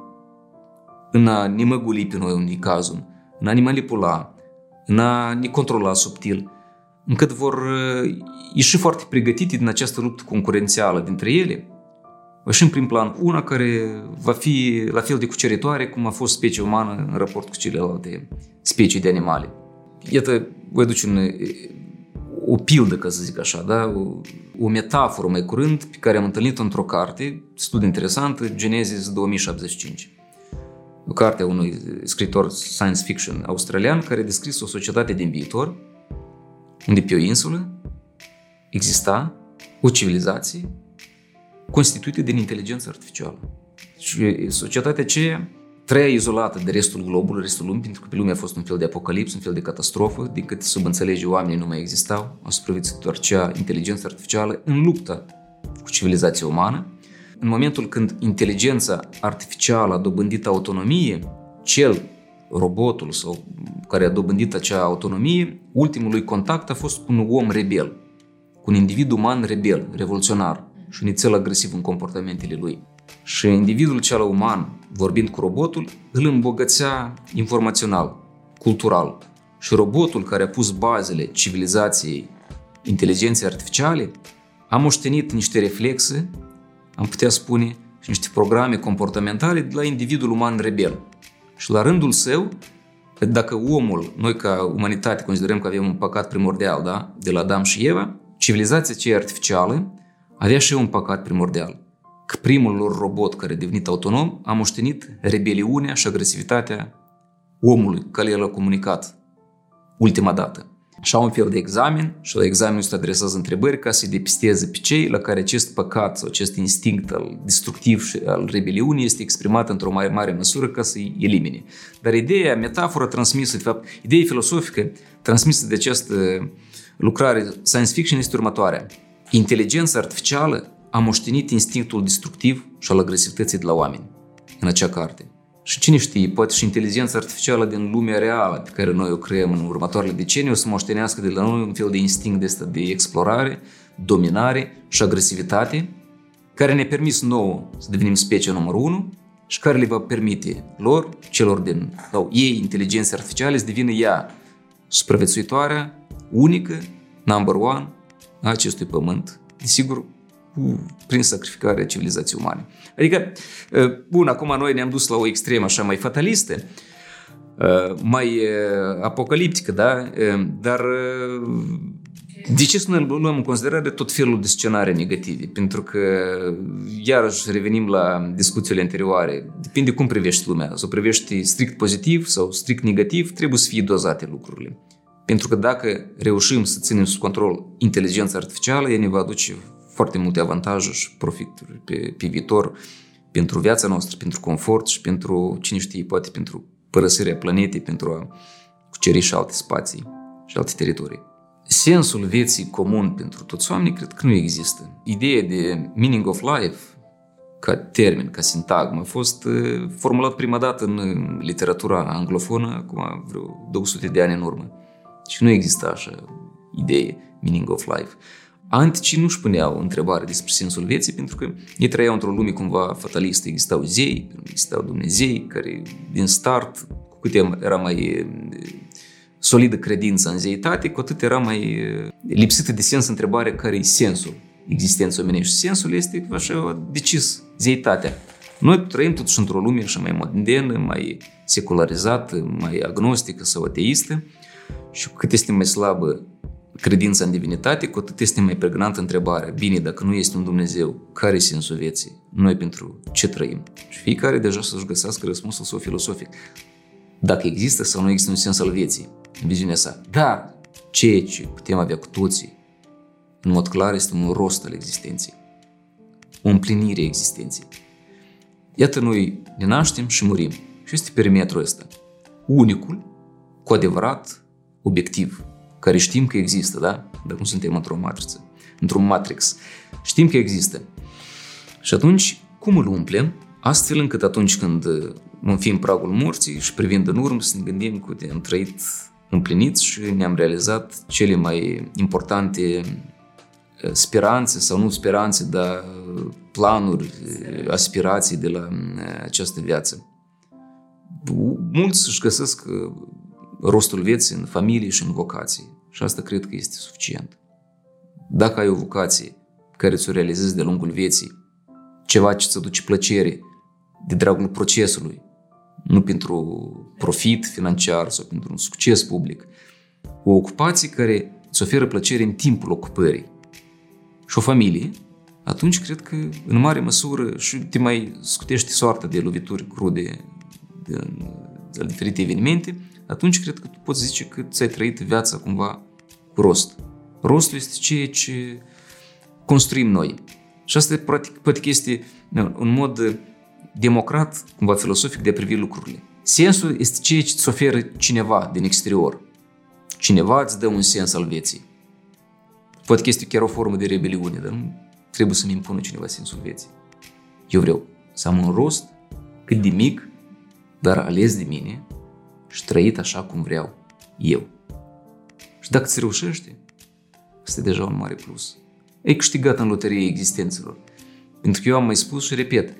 în a ne măguli pe noi unui cazul, în a ne manipula, în a ne controla subtil, încât vor ă, ieși foarte pregătite din această luptă concurențială dintre ele, și în prim plan una care va fi la fel de cuceritoare cum a fost specia umană în raport cu celelalte specii de animale. Iată, voi aduce un, o pildă, ca să zic așa, da? o, o metaforă mai curând pe care am întâlnit-o într-o carte, studiu interesant, Genesis 2075. O carte a unui scritor science fiction australian care a descris o societate din viitor unde pe o insulă exista o civilizație constituite din inteligență artificială. Și societatea aceea trăia izolată de restul globului, restul lumii, pentru că pe lume a fost un fel de apocalips, un fel de catastrofă, din câte sub înțelege oamenii nu mai existau, au supraviețuit doar cea inteligență artificială în luptă cu civilizația umană. În momentul când inteligența artificială a dobândit autonomie, cel, robotul sau care a dobândit acea autonomie, ultimul lui contact a fost cu un om rebel, cu un individ uman rebel, revoluționar, și nițel agresiv în comportamentele lui. Și individul cel uman, vorbind cu robotul, îl îmbogățea informațional, cultural. Și robotul care a pus bazele civilizației inteligenței artificiale a moștenit niște reflexe, am putea spune, și niște programe comportamentale de la individul uman rebel. Și la rândul său, dacă omul, noi ca umanitate considerăm că avem un păcat primordial, da? de la Adam și Eva, civilizația cea artificială avea și un păcat primordial, că primul lor robot care a devenit autonom a moștenit rebeliunea și agresivitatea omului care el a comunicat ultima dată. Și au un fel de examen și la examenul ăsta adresează întrebări ca să-i depisteze pe cei la care acest păcat sau acest instinct al destructiv și al rebeliunii este exprimat într-o mai mare măsură ca să-i elimine. Dar ideea, metafora transmisă, de fapt, ideea filosofică transmisă de această lucrare science fiction este următoarea. Inteligența artificială a moștenit instinctul destructiv și al agresivității de la oameni în acea carte. Și cine știe, poate și inteligența artificială din lumea reală pe care noi o creăm în următoarele decenii o să moștenească de la noi un fel de instinct de, de explorare, dominare și agresivitate care ne-a permis nouă să devenim specie numărul 1 și care le va permite lor, celor din, sau ei, inteligența artificiale, să devină ea supraviețuitoarea, unică, number one a acestui pământ, desigur, cu, prin sacrificarea civilizației umane. Adică, bun, acum noi ne-am dus la o extremă așa mai fatalistă, mai apocaliptică, da? Dar de ce să nu luăm în considerare tot felul de scenarii negative? Pentru că, iarăși, revenim la discuțiile anterioare. Depinde cum privești lumea. Să o privești strict pozitiv sau strict negativ, trebuie să fie dozate lucrurile. Pentru că dacă reușim să ținem sub control inteligența artificială, ea ne va aduce foarte multe avantaje și profituri pe, pe viitor pentru viața noastră, pentru confort și pentru, cine știe, poate pentru părăsirea planetei, pentru a cuceri și alte spații și alte teritorii. Sensul vieții comun pentru toți oamenii cred că nu există. Ideea de meaning of life ca termen, ca sintagmă, a fost uh, formulat prima dată în literatura anglofonă acum vreo 200 de ani în urmă. Și nu exista așa idee, meaning of life. Anticii nu-și puneau întrebare despre sensul vieții pentru că ei trăiau într-o lume cumva fatalistă. Existau zei, existau Dumnezei care din start, cu cât era mai solidă credința în zeitate, cu atât era mai lipsită de sens întrebarea care e sensul existenței omenești. Sensul este așa decis, zeitatea. Noi trăim totuși într-o lume așa mai modernă, mai secularizată, mai agnostică sau ateistă și cu cât este mai slabă credința în divinitate, cu atât este mai pregnantă întrebarea. Bine, dacă nu este un Dumnezeu, care e sensul vieții? Noi pentru ce trăim? Și fiecare deja să-și găsească răspunsul său filosofic. Dacă există sau nu există un sens al vieții, în viziunea sa. Dar ceea ce putem avea cu toții, în mod clar, este un rost al existenței. O împlinire a existenței. Iată, noi ne naștem și murim. Și este perimetrul ăsta. Unicul, cu adevărat, obiectiv, care știm că există, da? Dar nu suntem într-o matriță, într-un matrix. Știm că există. Și atunci, cum îl umplem? Astfel încât atunci când vom fi în pragul morții și privind în urmă să ne gândim că am trăit împliniți și ne-am realizat cele mai importante eh, speranțe sau nu speranțe, dar planuri, eh, aspirații de la eh, această viață. Mulți își găsesc rostul vieții în familie și în vocație. Și asta cred că este suficient. Dacă ai o vocație care ți-o realizezi de lungul vieții, ceva ce ți aduce plăcere de dragul procesului, nu pentru profit financiar sau pentru un succes public, o ocupație care îți oferă plăcere în timpul ocupării și o familie, atunci cred că în mare măsură și te mai scutești soarta de lovituri crude de, de diferite evenimente, atunci cred că tu poți zice că ți-ai trăit viața cumva cu rost. Rostul este ceea ce construim noi. Și asta practic, practic este un mod democrat, cumva filosofic, de a privi lucrurile. Sensul este ceea ce îți oferă cineva din exterior. Cineva îți dă un sens al vieții. Poate că este chiar o formă de rebeliune, dar nu trebuie să-mi impună cineva sensul vieții. Eu vreau să am un rost cât de mic, dar ales de mine și trăit așa cum vreau eu. Și dacă ți reușește, asta e deja un mare plus. Ai câștigat în loterie existențelor. Pentru că eu am mai spus și repet,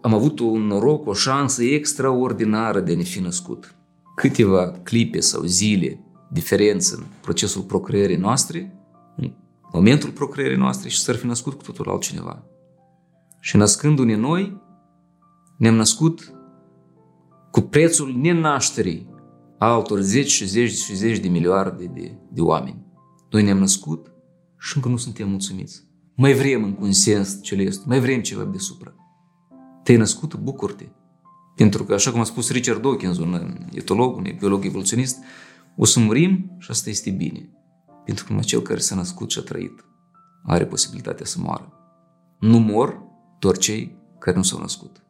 am avut un noroc, o șansă extraordinară de a ne fi născut. Câteva clipe sau zile diferență în procesul procreării noastre, în momentul procreării noastre și să fi născut cu totul altcineva. Și născându-ne noi, ne-am născut cu prețul nenașterii altor zeci și zeci și zeci de miliarde de, de oameni. Noi ne-am născut și încă nu suntem mulțumiți. Mai vrem în un sens celest, mai vrem ceva de supra. Te-ai născut, bucur-te. Pentru că, așa cum a spus Richard Dawkins, un etolog, un biolog evoluționist, o să murim și asta este bine. Pentru că numai cel care s-a născut și a trăit are posibilitatea să moară. Nu mor doar cei care nu s-au născut.